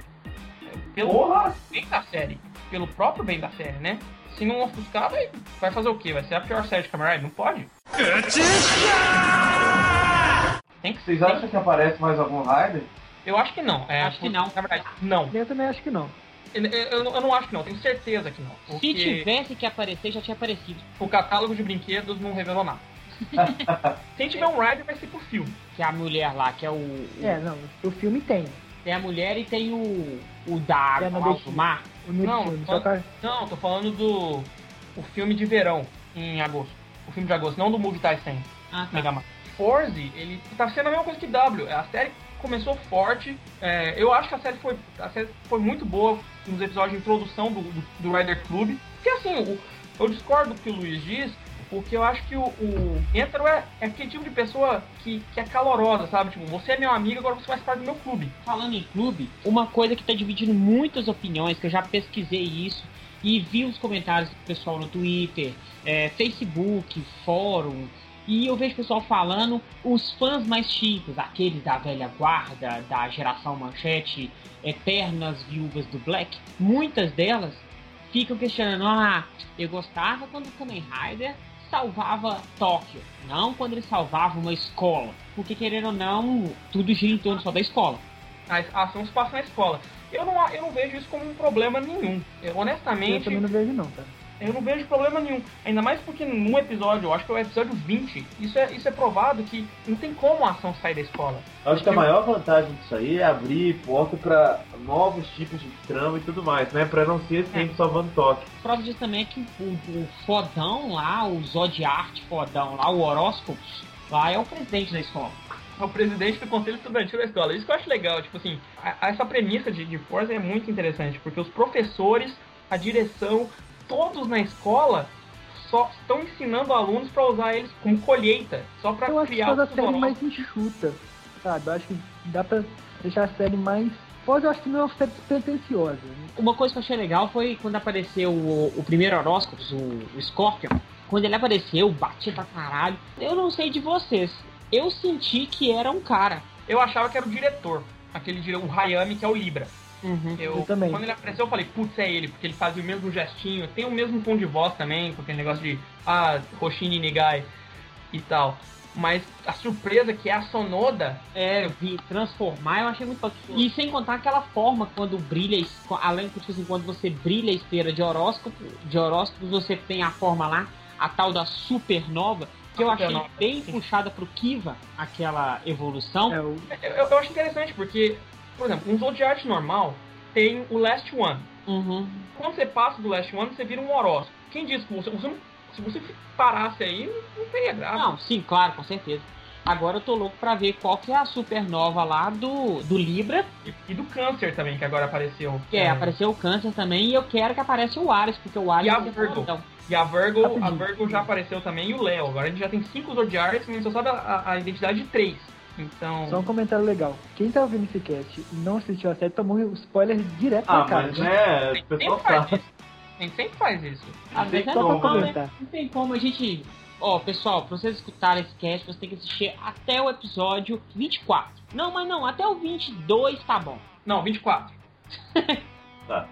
Pelo Porra! bem da série. Pelo próprio bem da série, né? Se não ofuscar, vai, vai fazer o quê? Vai ser a pior série de Kamen Rider? Não pode. Tem que Vocês tem- acham que aparece mais algum Rider? Eu acho que não. É, Acho que não. Na verdade, não. Eu também acho que não. Eu, eu- eu não acho que não, tenho certeza que não. Se Porque tivesse que aparecer, já tinha aparecido. o catálogo de brinquedos não revelou nada. [laughs] Se tiver um Rider, vai ser pro filme. Que é a mulher lá, que é o. o- É, não, o filme tem. Tem a mulher e tem o. O da água, É, não lá, o do mar. Não, Só que Não, tô falando do o filme de verão em agosto. O filme de agosto, não do Movie Tyson Ah, tá. Mega Man. Forze, ele tá sendo a mesma coisa que W. A série começou forte. é, eu acho que a série foi a série foi muito boa nos episódios de introdução do, do, do Rider Club. Porque assim, o- eu discordo do que o Luiz diz, porque eu acho que o, o é, é aquele tipo de pessoa que, que é calorosa, sabe? Tipo, você é meu amigo, agora você faz parte do meu clube. Falando em clube, uma coisa que tá dividindo muitas opiniões, que eu já pesquisei isso e vi os comentários do pessoal no Twitter, é, Facebook, fórum, e eu vejo o pessoal falando, os fãs mais chiques, aqueles da velha guarda, da geração manchete, eternas viúvas do Black, muitas delas ficam questionando, ah, eu gostava quando o Kamen Rider salvava Tóquio, não quando ele salvava uma escola. Porque querendo ou não, tudo gira em torno só da escola. A ação se passa na escola. Eu não, eu não vejo isso como um problema nenhum. Eu, eu honestamente, também não vejo não, tá? Eu não vejo problema nenhum. Ainda mais porque num episódio, eu acho que é o episódio 20, isso é, isso é provado que não tem como a ação sair da escola. Acho que a maior vantagem disso aí é abrir porta pra novos tipos de trama e tudo mais, né? Pra não ser sempre salvando toque. Prova disso também é que o, o fodão lá, o Zodiart fodão lá, o Horóscopos, lá é o presidente da escola. É o presidente do conselho estudantil da escola. Isso que eu acho legal, tipo assim, a- essa premissa de, de Forza é muito interessante, porque os professores, a direção, todos na escola só estão ensinando alunos pra usar eles como colheita, só pra Eu acho que criar faz a os série mais enxuta, sabe? Eu acho que dá pra deixar a série mais... Pode, eu acho que não é uma série despretensiosa. Uma coisa que eu achei legal foi quando apareceu o, o primeiro Horóscopos, o, o Scorpion. Quando ele apareceu, batia pra caralho. Eu não sei de vocês. Eu senti que era um cara. Eu achava que era o diretor, aquele dire... o Hayami, que é o Libra. Uhum. Eu, Eu também. Quando ele apareceu, eu falei, putz, é ele, porque ele fazia o mesmo gestinho, tem o mesmo tom de voz também, com aquele negócio de, ah, Hoshini Nigai e tal. Mas a surpresa que é a Sonoda, É, vi transformar, eu achei muito foda. E sem contar aquela forma quando brilha, além tipo assim, quando você brilha a esteira de horóscopo, de horóscopos, você tem a forma lá, a tal da supernova, que eu achei bem puxada pro Kiva, aquela evolução. É, Eu, eu- eu acho interessante porque, por exemplo, um Zodiac normal tem o Last One. Uhum. Quando você passa do Last One, você vira um horóscopo. Quem disse que você, você não- se você parasse aí, não, não teria graça. Não, sim, claro, com certeza. Agora eu tô louco pra ver qual que é a supernova lá do, do Libra, E, e do Câncer também, que agora apareceu. que é, apareceu o Câncer também, e eu quero que apareça o Ares, porque o Ares E a é Virgo. fodão. E a Virgo, a Rapidinho. Virgo já apareceu também e o Léo. Agora a gente já tem cinco Zodiacs, mas a só sabe a, a identidade de três. Então. só um comentário legal. Quem tá ouvindo esse cast e não assistiu a série tomou um spoiler direto Ah, na cara. mas né? né, o sempre pessoal faz sabe. isso. A gente sempre faz isso. Às vezes é normal, né? comentar. Não tem como a gente. Ó, pessoal, pra vocês escutarem esse cast, vocês têm que assistir até o episódio 24. Não, mas não, até o 22 tá bom. Não, 24. [laughs] Tá.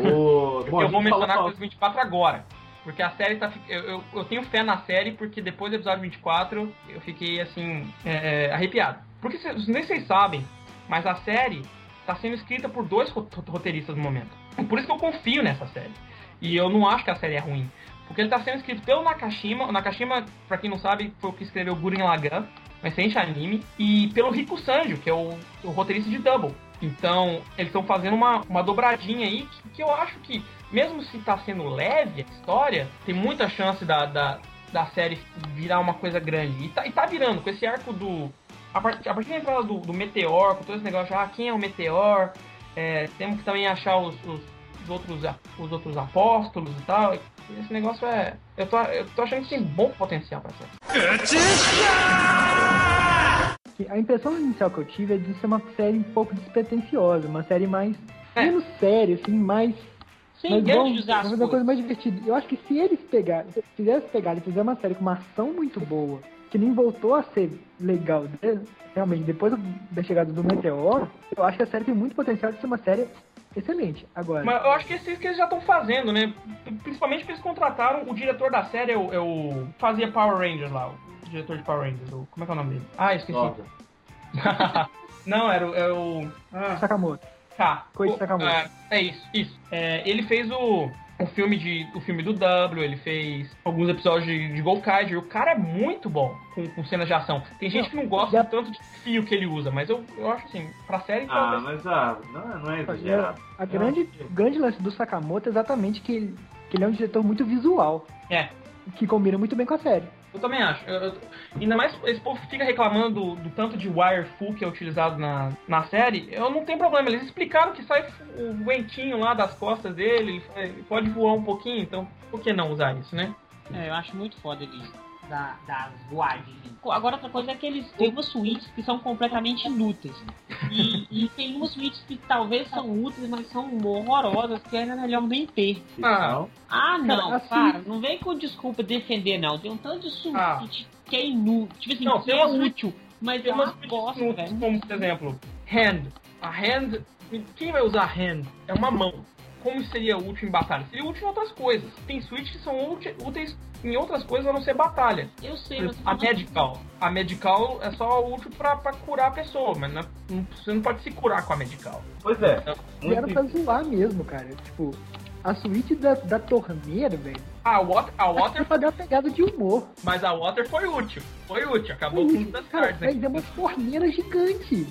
O... Porque Bom, eu vou mencionar falou- com os 24 agora. Porque a série tá. Eu, eu, eu tenho fé na série, porque depois do episódio 24 eu fiquei assim. é, é, arrepiado. Porque nem vocês sabem, mas a série tá sendo escrita por dois ro- roteiristas no momento. E por isso que eu confio nessa série. E eu não acho que a série é ruim. Porque ele tá sendo escrito pelo Nakashima. O Nakashima, pra quem não sabe, foi o que escreveu Gurren Lagann, um excelente anime. E pelo Rico Sanjo, que é o, o roteirista de Double. Então, eles estão fazendo uma, uma dobradinha aí que, que eu acho que, mesmo se tá sendo leve a história, tem muita chance da, da, da série virar uma coisa grande. E tá, e tá virando, com esse arco do. A partir, a partir da entrada do, do Meteor, com todo esse negócio, ah, quem é o Meteor? É, temos que também achar os, os, os outros, os outros apóstolos e tal. Esse negócio é. Eu tô, eu tô achando que tem bom potencial pra série. Que A impressão inicial que eu tive é de ser uma série um pouco despretensiosa, uma série mais. É. menos séria, assim, mais. Sem grandes vamos- vamos fazer uma coisa mais divertida. Eu acho que se eles pegarem, se fizessem pegar e fizer uma série com uma ação muito boa, que nem voltou a ser legal, né? realmente, depois da chegada do Meteoro, eu acho que a série tem muito potencial de ser uma série excelente. Agora, Mas eu acho que é isso que eles já estão fazendo, né? Principalmente porque eles contrataram o diretor da série, é o, é o- fazia Power Rangers lá, diretor de Power Rangers. o- como é que é o nome dele? Ah, esqueci. Nossa. [laughs] Não, era o. É o ah, Sakamoto. tá. Koichi O- Sakamoto. É, é isso, isso. É, ele fez o, o filme de o filme do W, ele fez alguns episódios de, de Golkaiger. O cara é muito bom com, com cenas de ação. Tem gente que não gosta Já- do tanto de fio que ele usa, mas eu, eu acho assim, pra série Ah, talvez- mas ah, não, não é exagerado. A grande, o grande lance do Sakamoto é exatamente que ele, que ele é um diretor muito visual, É. que combina muito bem com a série. Eu também acho. Eu- eu- ainda mais esse povo fica reclamando do, do tanto de wire full que é utilizado na, na série. Eu não tenho problema. Eles explicaram que sai o ventinho lá das costas dele, ele, pode voar um pouquinho, então por que não usar isso, né? É, eu acho muito foda ele da, das voagens. Agora outra coisa é que eles têm umas suítes que são completamente inúteis. E, e tem umas suítes que talvez são úteis, mas são horrorosas, que era melhor nem ter. Ah, Ah, não, Cara, a cara, não vem com desculpa defender, não. Tem um tanto de suíte Ah. que é inútil. Tipo assim, Não, que tem é útil, mas tem é umas uma bosta, velho. como por exemplo, hand. A hand. Quem vai usar hand? É uma mão. Como seria útil em batalha? Seria útil em outras coisas. Tem suítes que são úteis em outras coisas a não ser batalha. Eu sei, mas... A medical. A medical é só útil pra, pra curar a pessoa, mas não não- você não pode se curar com a medical. Pois é. E era pra zoar mesmo, cara. Tipo, a suíte da, da torneira, velho, A water, a water pra dar uma pegada de humor. mas a water foi útil. Foi útil, acabou com das Cara, cartas. né? mas é uma torneira gigante.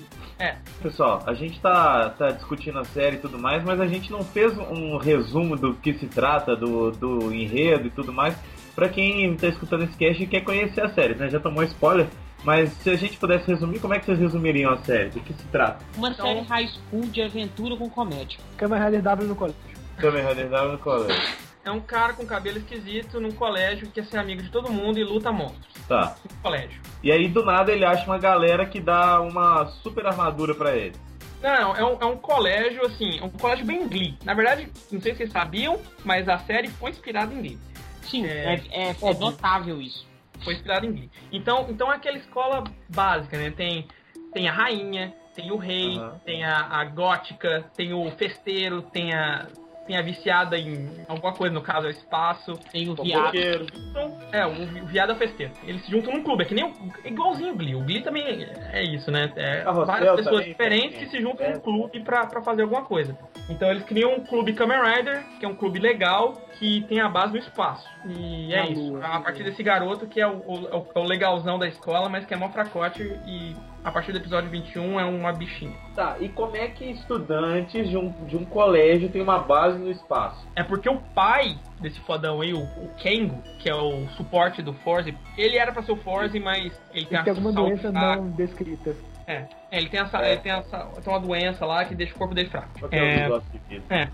Pessoal, a gente tá, tá discutindo a série e tudo mais, mas a gente não fez um resumo do que se trata, do, do enredo e tudo mais, pra quem tá escutando esse cast e quer conhecer a série, né? Já tomou spoiler, mas se a gente pudesse resumir, como é que vocês resumiriam a série? Do que se trata? Uma Então- série high school de aventura com comédia. Kamen Rider W no colégio. Kamen Rider W no colégio. É um cara com cabelo esquisito num colégio que quer ser amigo de todo mundo e luta monstros. Tá. No colégio. E aí do nada ele acha uma galera que dá uma super armadura pra ele. Não, é um, é um colégio, assim, é um colégio bem Glee. Na verdade, não sei se vocês sabiam, mas a série foi inspirada em Glee. Sim, É, é, é, é notável isso. Foi inspirada em Glee. Então, então é aquela escola básica, né? Tem, tem a rainha, tem o rei, Aham. tem a, a gótica, tem o festeiro, tem a. tem a viciada em alguma coisa, no caso é o espaço. Tem o viado. Então, é, o o viado é o festeiro. Eles se juntam num clube, é que nem o, é igualzinho o Glee. O Glee também é isso, né? É Carrossel várias pessoas também, diferentes tem- que se juntam é. num clube pra, pra fazer alguma coisa. Então eles criam um clube Kamen Rider, que é um clube legal, que tem a base no espaço. E é Na isso. lua. A partir desse garoto que é o, o, é o legalzão da escola, mas que é mó fracote e a partir do episódio 21 é uma bichinha. Tá, e como é que estudantes de um, de um colégio têm uma base no espaço? É porque o pai desse fodão aí, o, o Kengo, que é o suporte do Forze, ele era pra ser o Forze, mas ele tem, Ele tem alguma doença não descrita. É, é, ele tem essa, É. ele tem essa, tem uma doença lá que deixa o corpo dele fraco. É É, negócio de vida? é,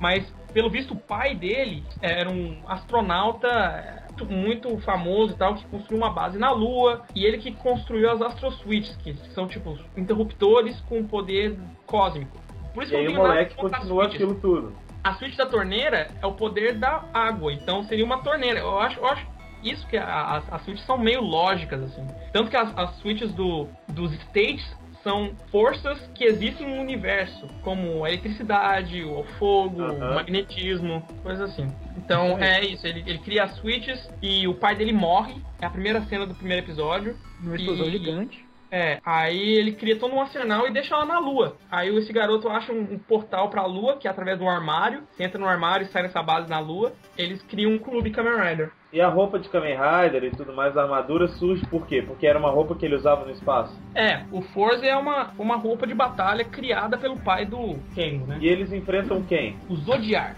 mas pelo visto o pai dele era um astronauta muito, muito famoso e tal, que construiu uma base na Lua, e ele que construiu as Astro Switches, que são tipo interruptores com poder cósmico. Por isso E que aí o nada moleque continua aquilo tudo. A switch da torneira é o poder da água, então seria uma torneira. Eu acho, eu acho isso que a- as, as switches são meio lógicas, assim. Tanto que as, as switches do, dos states são forças que existem no universo, como a eletricidade, o fogo, Aham. o magnetismo, coisas assim. Então é isso, ele, ele cria as switches e o pai dele morre. É a primeira cena do primeiro episódio. Numa explosão E- gigante. É, aí ele cria todo um arsenal e deixa ela na lua. Aí esse garoto acha um, um portal pra lua, que é através de um armário. Você entra no armário e sai nessa base na lua. Eles criam um clube Kamen Rider. E a roupa de Kamen Rider e tudo mais, a armadura surge por quê? Porque era uma roupa que ele usava no espaço. É, o Forza é uma, uma roupa de batalha criada pelo pai do Kengo, né? E eles enfrentam quem? O Zodiac.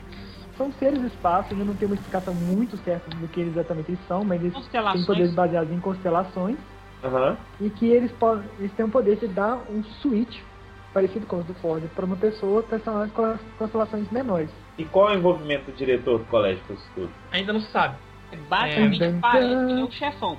São seres do espaço, ainda não tem uma explicação muito certa do que exatamente eles são, mas eles têm poderes baseados em constelações Aham. e que eles, podem, eles têm o poder de dar um switch parecido com os do Ford para uma pessoa personagem com as constelações menores. E qual é o envolvimento do diretor do colégio com isso tudo? Ainda não se sabe. Basicamente É. parece que ele é o chefão.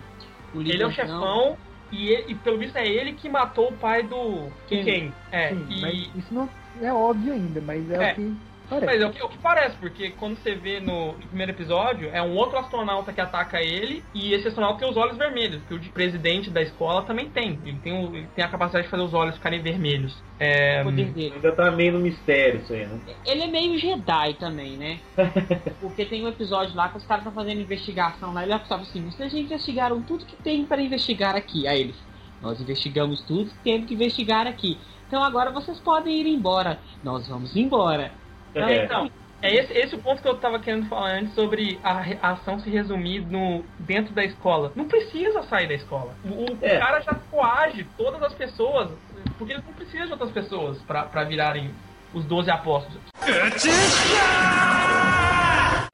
O Ele é o chefão e, ele- e pelo visto é ele que matou o pai do Kengo. Kengo. É, Sim, e... mas isso não é óbvio ainda, mas é, É. o que parece. Mas é o que, é o que parece, porque quando você vê no, no primeiro episódio, é um outro astronauta que ataca ele, e esse astronauta tem os olhos vermelhos, que o de presidente da escola também tem. Ele tem, o- ele tem a capacidade de fazer os olhos ficarem vermelhos. É, O poder dele. Ainda tá meio no mistério isso aí, né? Ele é meio Jedi também, né? [laughs] Porque tem um episódio lá que os caras estão fazendo investigação lá. Ele fala assim: vocês já investigaram tudo que tem para investigar aqui. Aí eles: nós investigamos tudo que temos que investigar aqui. Então agora vocês podem ir embora. Nós vamos embora. Então, É. Então, é esse, esse o ponto que eu tava querendo falar antes sobre a, a ação se resumir no, dentro da escola. Não precisa sair da escola. O, o É. cara já coage todas as pessoas, porque ele não precisa de outras pessoas pra, pra virarem os 12 apóstolos.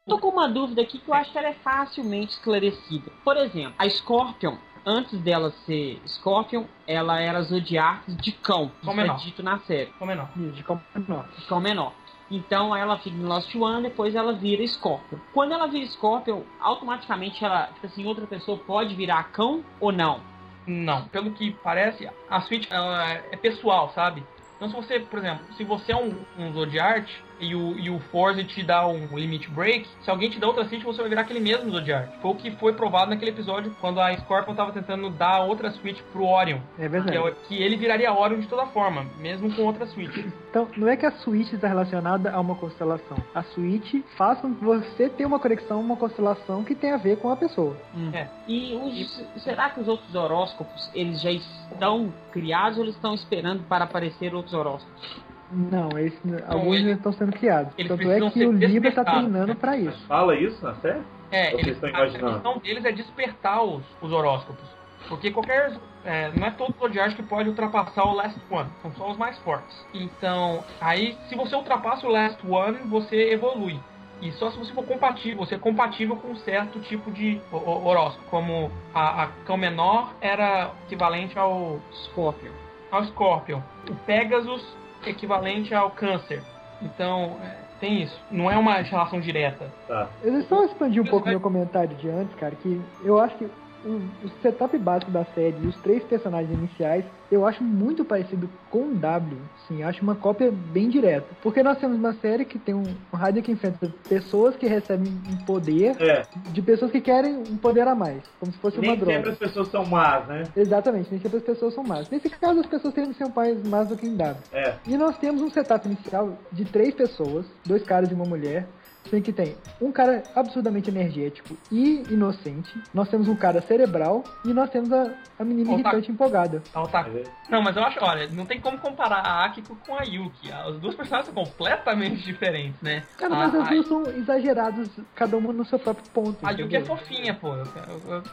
Tô com uma dúvida aqui que eu acho que ela é facilmente esclarecida. Por exemplo, a Scorpion, antes dela ser Scorpion, ela era Zodiac de cão. Cão Isso é menor. dito na série. Menor. De como menor. de cão menor. Então ela fica em Lost One, depois ela vira Scorpion. Quando ela vira Scorpion, automaticamente ela, tipo assim, outra pessoa pode virar cão ou não? Não, pelo que parece, a ela é pessoal, sabe? Então se você, por exemplo, se você é um, um Zodiart e o, e o Forza te dá um Limit Break, se alguém te dá outra Switch, você vai virar aquele mesmo Zodiart. Foi o que foi provado naquele episódio quando a Scorpion tava tentando dar outra Switch pro Orion. É Que, verdade. é o- que ele viraria Orion de toda forma, mesmo com outra Switch. Então, não é que a Switch está relacionada a uma constelação. A Switch faz com que você tenha uma conexão, uma constelação que tem a ver com a pessoa. É. E os- será que os outros horóscopos, eles já estão criados ou eles estão esperando para aparecer outros horóscopos? Não, esse, alguns eles- já estão sendo criados. Tanto é que o Libra está treinando né? para isso. Fala isso na série? É, eles, estão a, a missão deles é despertar os, os horóscopos. Porque qualquer. é, não é todo Zodiac que pode ultrapassar o Last One. São só os mais fortes. Então, aí, se você ultrapassa o Last One, você evolui. E só se você for compatível, você é compatível com um certo tipo de ho- ho- horóscopo. Como a, a cão menor era equivalente ao, Scorpion. ao Scorpion. O Pegasus equivalente ao Câncer. Então, é, tem isso. Não é uma relação direta. Tá. Eu só expandir um pouco meu comentário de antes, cara, que eu acho que o, o setup básico da série e os três personagens iniciais, eu acho muito parecido com o W. Sim, acho uma cópia bem direta. Porque nós temos uma série que tem um, um rádio que enfrenta pessoas que recebem um poder É, de pessoas que querem um poder a mais, como se fosse uma nem droga. sempre as pessoas são más, né? Exatamente, nem sempre as pessoas são más. Nesse caso, as pessoas têm que ser mais más do que em W. É. E nós temos um setup inicial de três pessoas, dois caras e uma mulher. Sendo que tem um cara absurdamente energético e inocente. Nós temos um cara cerebral e nós temos a, a menina Otaku. irritante empolgada. É otaku. Não, mas eu acho, olha, não tem como comparar a Akiko com a Yuki. As duas personagens são completamente diferentes, né? Cara, a, mas as a- duas são exageradas, cada uma no seu próprio ponto. a Yuki é entendeu? fofinha, pô. Eu, eu, eu,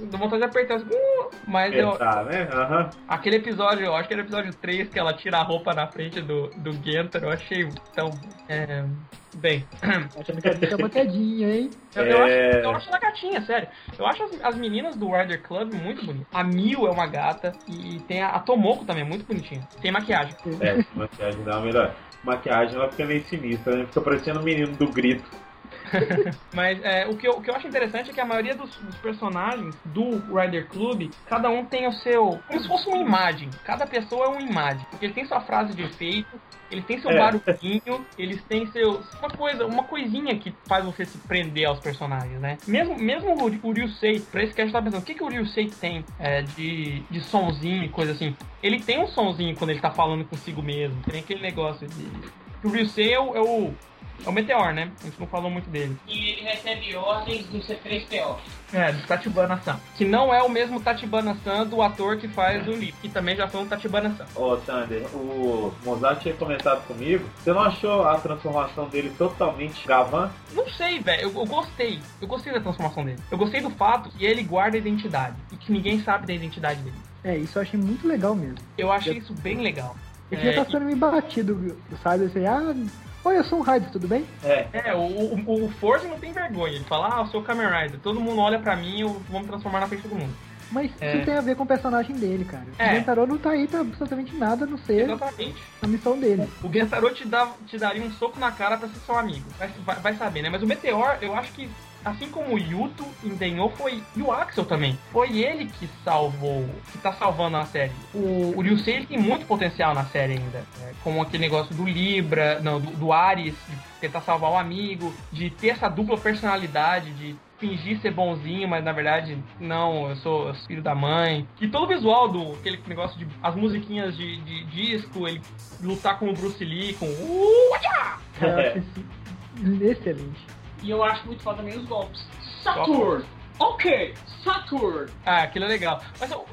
eu dou vontade de apertar assim, "Uh", mas eu, Pensar, né? Aham. aquele episódio, eu acho que era o episódio 3 que ela tira a roupa na frente do, do Genter, eu achei tão. É, bem. Achando que a bicha é uma quedinha, hein? Eu, eu É. acho, eu acho ela gatinha, sério. Eu acho as, as meninas do Rider Club muito bonitas. A Mil é uma gata e tem a, a Tomoko também, muito bonitinha. Tem maquiagem. É, maquiagem dá uma melhor. Maquiagem ela fica meio sinistra, né? Fica parecendo o menino do grito. [laughs] Mas é, o, que eu, o que eu acho interessante é que a maioria dos, dos personagens do Rider Club, cada um tem o seu. Como se fosse uma imagem. Cada pessoa é uma imagem. Porque ele tem sua frase de efeito, ele tem seu É. barulhinho, eles têm seus. Uma coisa, uma coisinha que faz você se prender aos personagens, né? Mesmo, mesmo o, o Ryusei, pra esse que a gente tá pensando, o que, que o Ryusei tem é, de, de sonzinho e coisa assim? Ele tem um sonzinho quando ele tá falando consigo mesmo. Tem aquele negócio de. O Ryusei é o, é o. É o Meteor, né? A gente não falou muito dele. E ele recebe ordens do C3PO. É, do Tatibana-san. Que não é o mesmo Tatibana-san do ator que faz o Lip, que também já foi um Tatibana-san. Ô, Sander, o Mozart tinha comentado comigo. Você não achou a transformação dele totalmente gavan? Não sei, velho, eu, eu gostei. Eu gostei da transformação dele. Eu gostei do fato que ele guarda a identidade e que ninguém sabe da identidade dele. É, isso eu achei muito legal mesmo. Eu achei isso bem legal. Eu já tá ficando meio batido, sabe? Assim, ah, oi, eu sou um Raider, tudo bem? É. É, o, o, o Force não tem vergonha. Ele fala, ah, eu sou o Kamen Rider. Todo mundo olha pra mim, eu vou me transformar na frente de todo mundo. Mas É. isso tem a ver com o personagem dele, cara. É. O Gentaro não tá aí pra absolutamente nada, a não ser Exatamente. a missão dele. O Gensaro te, dá, te daria um soco na cara pra ser seu amigo. Vai, vai, vai saber, né? Mas o Meteor, eu acho que, assim como o Yuto empenhou, foi. E o Axel também. Foi ele que salvou. Que tá salvando a série. O, o Ryusei tem muito potencial na série ainda. né? Como aquele negócio do Libra, não, do, do Ares, de tentar salvar o amigo, de ter essa dupla personalidade, de fingir ser bonzinho, mas na verdade, não, eu sou, eu sou filho da mãe. E todo o visual do aquele negócio de as musiquinhas de, de disco, ele lutar com o Bruce Lee, com uh, esse excelente. E eu acho muito foda também os golpes. Saturn! Ok, Saturn! Ah, aquilo é legal. Mas eu,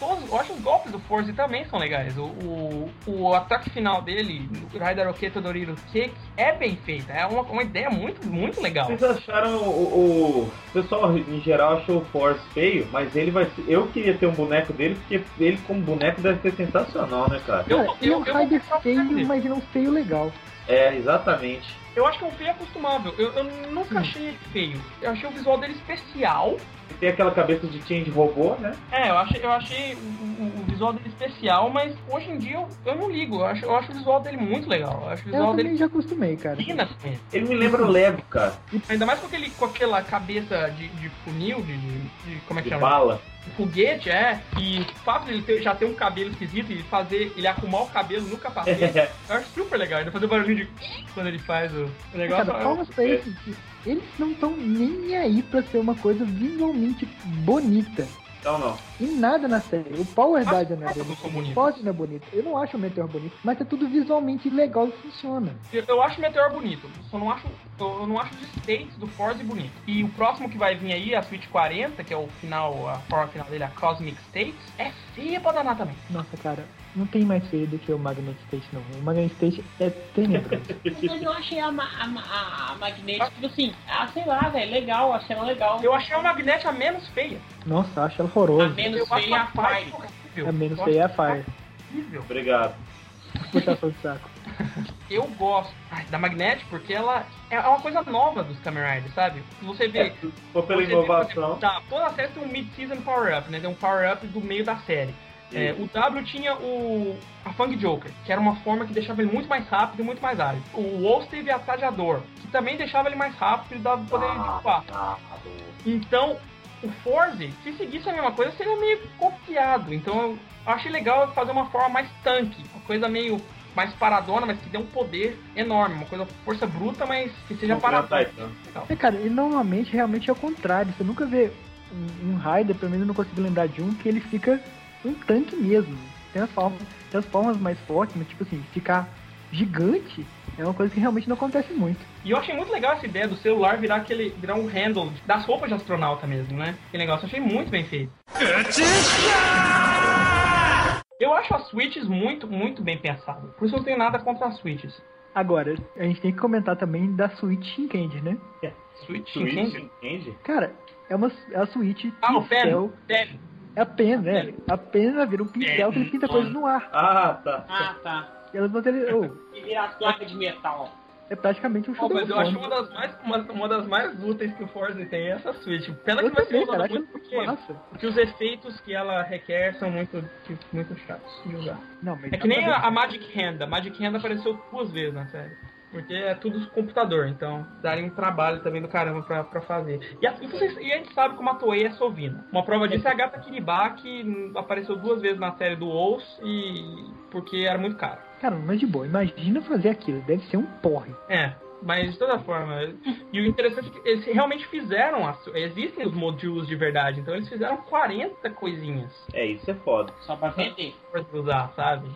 todos, eu acho os golpes do Force também são legais. O, o, o ataque final dele, o Raider Roqueta Dorito Kick, é bem feito. É uma, uma ideia muito, muito legal. Vocês acharam o, o, o pessoal em geral achou o Force feio, mas ele vai ser, eu queria ter um boneco dele porque ele como boneco deve ser sensacional, né, cara? Eu- é um eu- eu vou pensar feio, mas ele é um feio legal. É, exatamente. Eu acho que é um feio acostumável. Eu, eu nunca achei ele feio. Eu achei o visual dele especial. Tem aquela cabeça de change robô, né? É, eu achei, eu achei o, o- o visual dele especial, mas hoje em dia eu, eu não ligo. Eu acho, eu acho o visual dele muito legal. Eu acho o Eu visual também dele já acostumei, cara. fina também. Ele me lembra o Lego, cara, Ainda mais com, aquele, com aquela cabeça de, de funil, de, de, de- Como é que de chama? bala. Foguete, é. E o fato de ele ter- já ter um cabelo esquisito e fazer ele arrumar o cabelo no capacete, [laughs] eu acho super legal. Ele fazer barulho de [laughs] quando ele faz o, o negócio. Cara, palmas pra eles. Não estão nem aí pra ser uma coisa visualmente bonita. Então não. E nada na série. O Power As Rider não é bonito. O. Pod não é bonito. Eu não acho o Meteor bonito, mas é tudo visualmente legal e funciona. Eu, eu acho o Meteor bonito, só não acho. Eu, eu não acho os states do Force bonito. E o próximo que vai vir aí, a Switch 40, que é o final, a forma final dele, a Cosmic States, é feia pra danar também. Nossa, cara, não tem mais feio do que o Magnet State, não. O Magnet State é tenebroso. [laughs] Mas eu achei a, ma a, ma- a, a Magnetic, tipo assim, ah, sei lá, velho, legal, achei ela legal. Eu achei a Magnet a menos feia. Nossa, acho ela A horrorosa. menos eu feia a ela mais Fire. horrível. É menos feia a acho Fire. horrível. Obrigado. Puxação de saco. [laughs] Eu gosto da Magnet porque ela é uma coisa nova dos Kamen Riders, sabe? Se você vê. É, for pela vê, inovação. exemplo, tá, toda a série tem um mid-season power-up, né? Tem um power-up do meio da série. É, o W tinha o a Fang Joker, que era uma forma que deixava ele muito mais rápido e muito mais ágil. O Wolf teve a Tajador, que também deixava ele mais rápido e dava poder de voar. Então, o Forze, se seguisse a mesma coisa, seria meio copiado. Então eu achei legal fazer uma forma mais tanque, uma coisa meio mais paradona, mas que dê um poder enorme, uma coisa força bruta, mas que seja paradona. Legal. É, cara, e normalmente realmente é o contrário. Você nunca vê um, um Raider, pelo menos eu não consigo lembrar de um, que ele fica um tanque mesmo. Tem as formas, tem as formas mais fortes, mas tipo assim, ficar gigante é uma coisa que realmente não acontece muito. E eu achei muito legal essa ideia do celular virar aquele virar um handle das roupas de astronauta mesmo, né? Que negócio, eu achei muito bem feito. Eu acho as switches muito, muito bem pensadas. Por isso eu não tenho nada contra as switches. Agora, a gente tem que comentar também da Switch Shinkendi, né? Switch, Switch, entende? Cara, é uma é a Switch Ah, o. Pen. Pen. É a pena, né? A pena vira um pincel que ele pinta coisas no ar. Ah, tá. Ah, tá. E elas botam ele. Oh, E vira as placas de metal. é praticamente um Oh, mas eu acho uma das mais, uma, uma das mais úteis que o Forza tem é essa Switch. Pena que Eu vai ser usada muito porque, porque os efeitos que ela requer são muito, tipo, muito chatos de usar. Não, mas É que nem a, a Magic Hand. A Magic Hand apareceu duas vezes na série. Porque é tudo computador, então daria um trabalho também do caramba pra, pra fazer. E a, e vocês- e a gente sabe como a Toei é sovina. Uma prova disso é a Gata Kiribá, que apareceu duas vezes na série do Ous e. porque era muito caro. Cara, mas de boa, imagina fazer aquilo, deve ser um porre. É, mas de toda forma. [laughs] E o interessante é que eles realmente fizeram. As, existem os modulos de verdade, então eles fizeram 40 coisinhas É, isso é foda. Só pra vender. pra usar, sabe?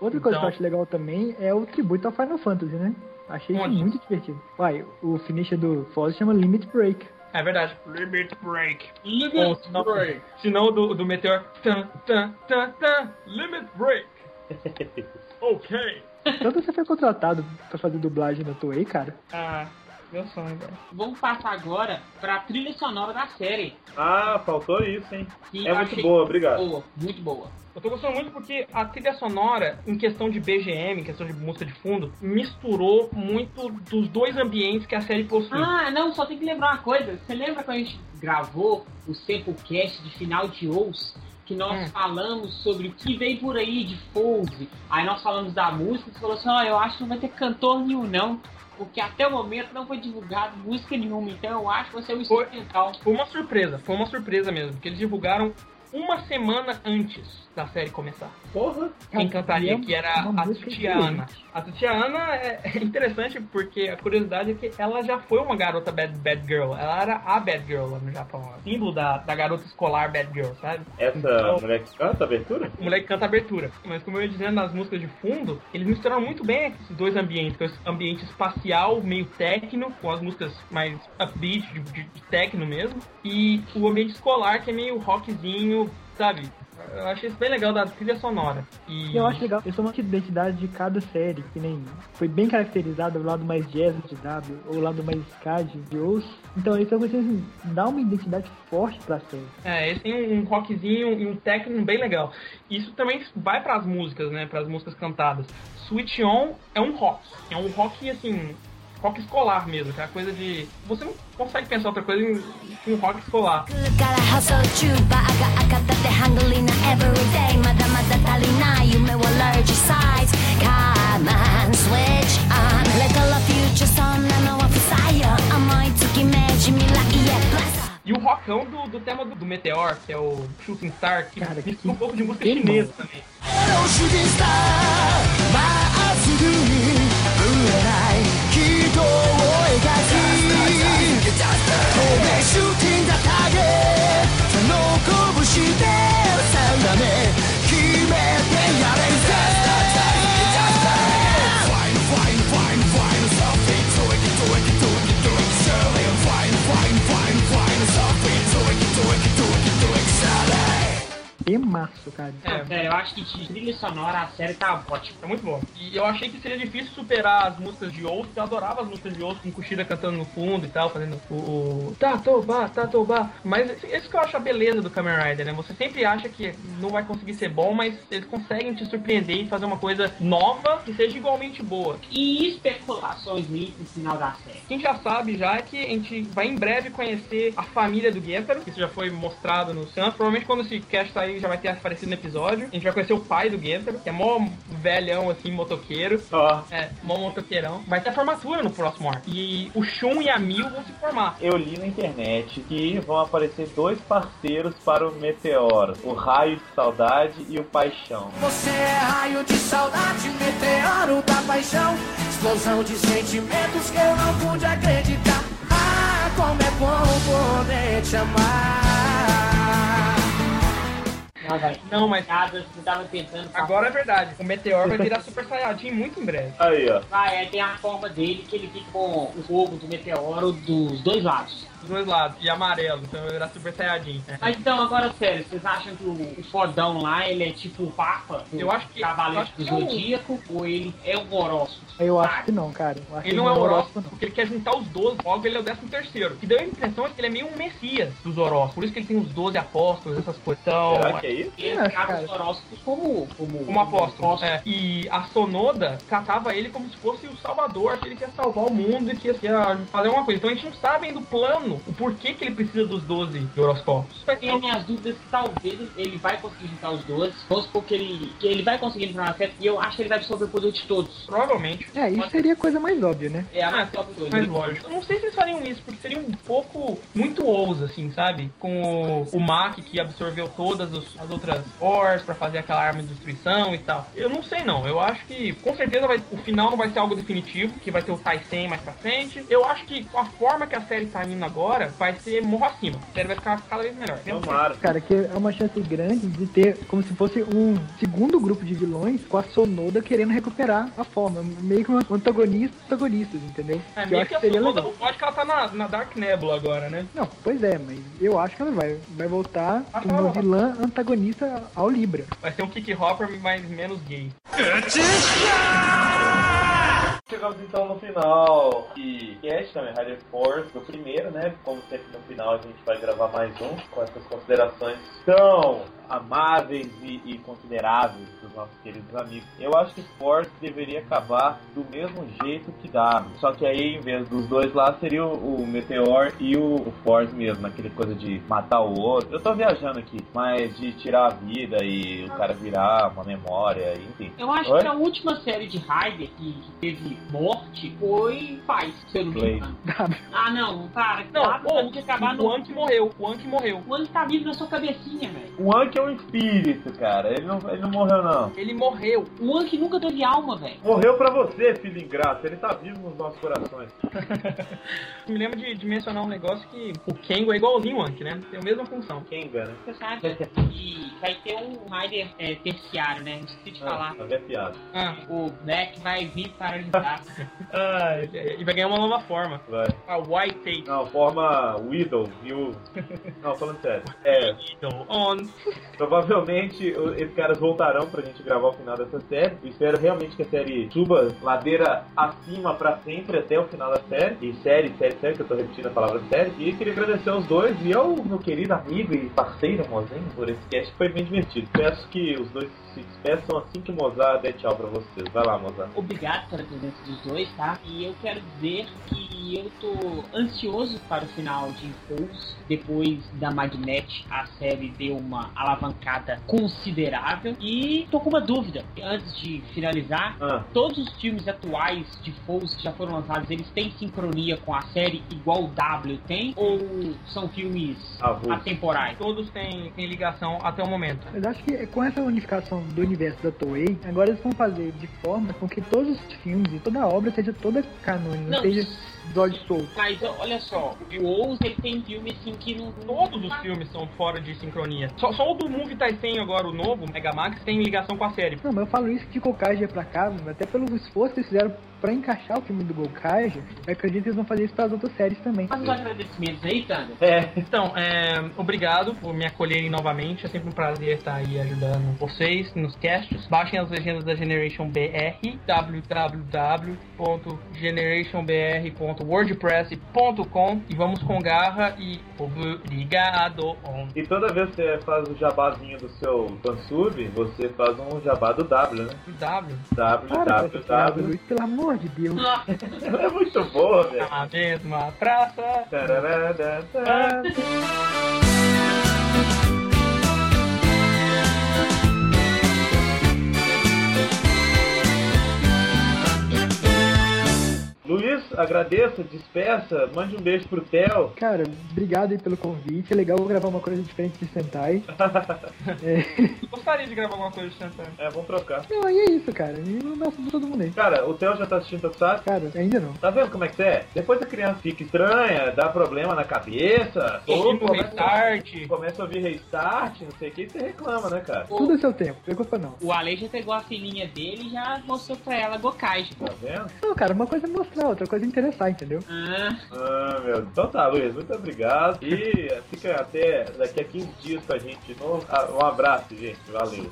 Outra coisa Então- que eu acho legal também é o tributo ao Final Fantasy, né? Achei Onde? muito divertido. Uai, o finisher do Forza chama Limit Break. É verdade. Limit Break. Limit Ou senão, Break. senão do, do Meteor. Tan, tan, tan, tan, limit Break. [laughs] ok. Tanto você foi contratado pra fazer dublagem na Toei, cara. Ah, meu sonho, velho. Vamos passar agora pra trilha sonora da série. Ah, faltou isso, hein? Que É muito boa, obrigado. Boa, muito boa. Eu tô gostando muito porque a trilha sonora, em questão de BGM, em questão de música de fundo, misturou muito dos dois ambientes que a série possui. Ah, não, só tem que lembrar uma coisa. Você lembra quando a gente gravou o Samplecast de final de Ous? Que nós Hum. falamos sobre o que veio por aí de Fold. Aí nós falamos da música e você falou assim: ó, eu acho que não vai ter cantor nenhum, não. Porque até o momento não foi divulgado música nenhuma. Então eu acho que vai ser o Foi. instrumental. Foi uma surpresa, foi uma surpresa mesmo, porque eles divulgaram uma semana antes da série começar. Porra. Quem cantaria, é que era a Tutia diferente. Ana. A Tutia Ana é é interessante porque a curiosidade é que ela já foi uma garota bad, bad girl. Ela era a bad girl lá no Japão. O símbolo da, da garota escolar bad girl, sabe? Essa Então- mulher que canta abertura? O moleque canta abertura. Mas como eu ia dizendo nas músicas de fundo, eles misturaram muito bem esses dois ambientes. que é esse ambiente espacial, meio techno, com as músicas mais upbeat, de, de, de techno mesmo. E o ambiente escolar, que é meio rockzinho, sabe? Eu achei isso bem legal da trilha sonora. E eu acho legal, eles são uma identidade de cada série, que nem foi bem caracterizado o lado mais jazz de W, ou o lado mais ska de Ous. Então isso é você assim, dá uma identidade forte pra série. É, esse tem um rockzinho e um techno bem legal. Isso também vai pras músicas, né? Pras músicas cantadas. Switch On é um rock. É um rock, assim, rock escolar mesmo, aquela é coisa de. Você não consegue pensar outra coisa que um rock escolar. E o rockão do, do tema do, do, Meteor, que é o Shooting Star, que Cara, que, um pouco de música chinesa também. É o Shooting acho que de trilha sonora a série tá ótima. É muito bom. E eu achei que seria difícil superar as músicas de que eu adorava as músicas de Oath com Kushida cantando no fundo e tal, fazendo o, o Tatoba, Tatoba. Mas isso que eu acho a beleza do Kamen Rider, né? Você sempre acha que não vai conseguir ser bom, mas eles conseguem te surpreender e fazer uma coisa nova que seja igualmente boa. E especulações pro final da série. Quem já sabe já é que a gente vai em breve conhecer a família do Gentaro, que isso já foi mostrado no Sun. Provavelmente quando esse cast sair já vai ter aparecido aparecido no episódio. A gente vai conhecer o pai do Gentaro, que é mó velhão, assim, motoqueiro. Ó, É, mó motoqueirão. Vai ter a formatura no próximo arco. E o Shun e a Mil vão se formar. eu li na internet que vão aparecer dois parceiros para o Meteoro: o Raio de Saudade e o Paixão. Você é raio de saudade, meteoro da paixão. Explosão de sentimentos que eu não pude acreditar. Ah, como é bom poder te amar. Não, velho. Não, mas Nada, você tava tentando. agora é verdade. O Meteor vai virar Super Saiyajin muito em breve. Aí, ó. Vai, é, tem a forma dele que ele fica com o fogo do meteoro dos dois lados. Dos dois lados. E amarelo, então vai virar Super Saiyajin. É. Mas então, agora sério, vocês acham que o, fodão lá, ele é tipo o Papa? do Eu acho que- eu Cavaleiro do é Zodíaco? Ou ele é o horóscopo? Eu acho Sabe? que não, cara. Eu acho Ele que não é o horóscopo, porque ele quer juntar os 12, logo ele é o 13 terceiro. Que deu a impressão de que ele é meio um messias dos horóscopos. Por isso que ele tem os 12 apóstolos, essas coisas. Então, Será que é isso? Ele trata cara. os horóscopos como, como, como apóstolo. É. E a Sonoda tratava ele como se fosse o salvador, que ele quer salvar o mundo e que ia fazer uma coisa. Então a gente não sabe ainda o plano, o porquê que ele precisa dos 12 horoscópios. Eu tenho minhas dúvidas que talvez ele vai conseguir juntar os 12. Vamos supor que ele, que ele vai conseguir entrar na festa e eu acho que ele vai absorver o poder de todos. Provavelmente. É, isso seria a coisa mais óbvia, né? É a mais todos. Mas lógico. Eu não sei se eles fariam isso, porque seria um pouco muito ouso, assim, sabe? Com o, o Mac que absorveu todas os- as outras Wars pra fazer aquela arma de destruição e tal. Eu não sei não. Eu acho que com certeza vai- o final não vai ser algo definitivo, que vai ter o Taisen mais pra frente. Eu acho que com a forma que a série tá indo agora, vai ser morro acima. A série vai ficar cada vez melhor. Tomara. Cara, que é uma chance grande de ter como se fosse um segundo grupo de vilões com a Sonoda querendo recuperar a forma. Meio que um antagonista antagonistas, entendeu? É, que meio acho que que a Sonoda, acho que ela tá na, na Dark Nebula agora, né? Não, pois é, mas eu acho que ela vai, vai voltar Acho como vai. vilã antagonista ao Libra. Vai ser um Kick Hopper, mas menos gay. Chegamos então no final e cast Kamen Rider Force, do primeiro, né? Como sempre no final a gente vai gravar mais um com essas considerações tão amáveis e, e consideráveis dos nossos queridos amigos. Eu acho que Force deveria acabar do mesmo jeito que W. Só que aí, em vez dos dois lá, seria o, o Meteor e o, o Force mesmo, aquele coisa de matar o outro. Eu tô viajando aqui, mas de tirar a vida e o cara virar uma memória, enfim. Eu acho Oi? que a última série de Raider que, que teve morte foi Paz, se eu não me Blade. engano. W. Ah, não, cara, Não, tinha que acabar o no. Anki morreu, o Anki morreu. O Anki tá vivo na sua cabecinha, velho. O Anki é um espírito, cara. Ele não, ele não morreu, não. Ele morreu. O Anki nunca teve alma, velho. Morreu pra você, filho ingrato. Ele tá vivo nos nossos corações. [laughs] Me lembro de, de mencionar um negócio que o Kengo é igualzinho o Anki, né? Tem a mesma função. Kenga, né? Você sabe que vai ter um Raider é, terciário, né? Esqueci de falar. Ah, é piada. Ah, O Black vai vir para ajudar. [laughs] ah, e vai ganhar uma nova forma. Vai. A White Tate. Não, forma Widow, viu? [laughs] Não, falando sério. É, Então, on. provavelmente esses caras voltarão pra gente gravar o final dessa série. Eu espero realmente que a série suba ladeira acima pra sempre até o final da série. E série, série, série, que eu tô repetindo a palavra série. E queria agradecer aos dois e ao meu querido amigo e parceiro Mozinho por esse cast que foi bem divertido. Peço que os dois se despeçam assim que o Mozart der tchau pra vocês. Vai lá, Mozart. Obrigado pela presença dos dois, tá? E eu quero dizer que eu tô ansioso para o final de Impulse. Depois da Magnet, a série deu uma alavancada considerável. E tô com uma dúvida. Antes de finalizar, Ah, todos os filmes atuais de Foes que já foram lançados, eles têm sincronia com a série igual o W tem? Ou são filmes Avulso. atemporais? Todos têm, têm ligação até o momento. Mas acho que com essa unificação do universo da Toei, agora eles vão fazer de forma com que todos os filmes e toda a obra seja toda canônica, seja soltos. Mas olha só, o Oz ele tem filme assim que não. Todos os filmes são fora de sincronia. Só, só o do Movie Tyson agora, o novo, Megamax, tem ligação com a série. Não, mas eu falo isso de Gokaiger pra cá, até pelo esforço que eles fizeram pra encaixar o filme do Gokaiger, eu acredito que eles vão fazer isso pras outras séries também. Faz os agradecimentos aí, Thunder. É, Então, é, obrigado por me acolherem novamente. É sempre um prazer estar aí ajudando vocês nos casts. Baixem as legendas da Generation BR, www.generationbr.wordpress.com e vamos com garra e obrigado. E toda vez que você faz o jabazinho do seu fansub, você faz um jabá do W, né? W. Para piada, www. Luiz, pelo amor de Deus. Ela [laughs] é muito boa, velho. Na mesma praça. Tarará, [laughs] isso, agradeça, despeça, mande um beijo pro Theo. Cara, obrigado aí pelo convite. É legal gravar uma coisa diferente de Sentai. [laughs] é... Gostaria de gravar alguma coisa de Sentai. É, vamos trocar. Não, e é isso, cara. E um abraço pra todo mundo aí. Cara, o Theo já tá assistindo Tokusatsu? Cara, ainda não. Tá vendo como é que é? Depois a criança fica estranha, dá problema na cabeça, ou começa, restart. começa a ouvir restart, não sei o que, e você reclama, né, cara? Tudo é seu tempo, não culpa não. O Ale já pegou a filhinha dele e já mostrou pra ela Gokaiger. Tá vendo? Não, cara, uma coisa é mostrar, outra coisa é interessar, entendeu? É. Ah, meu. Então tá, Luiz, muito obrigado. E fica até daqui a 15 dias com a gente de novo. Ah, um abraço, gente. Valeu.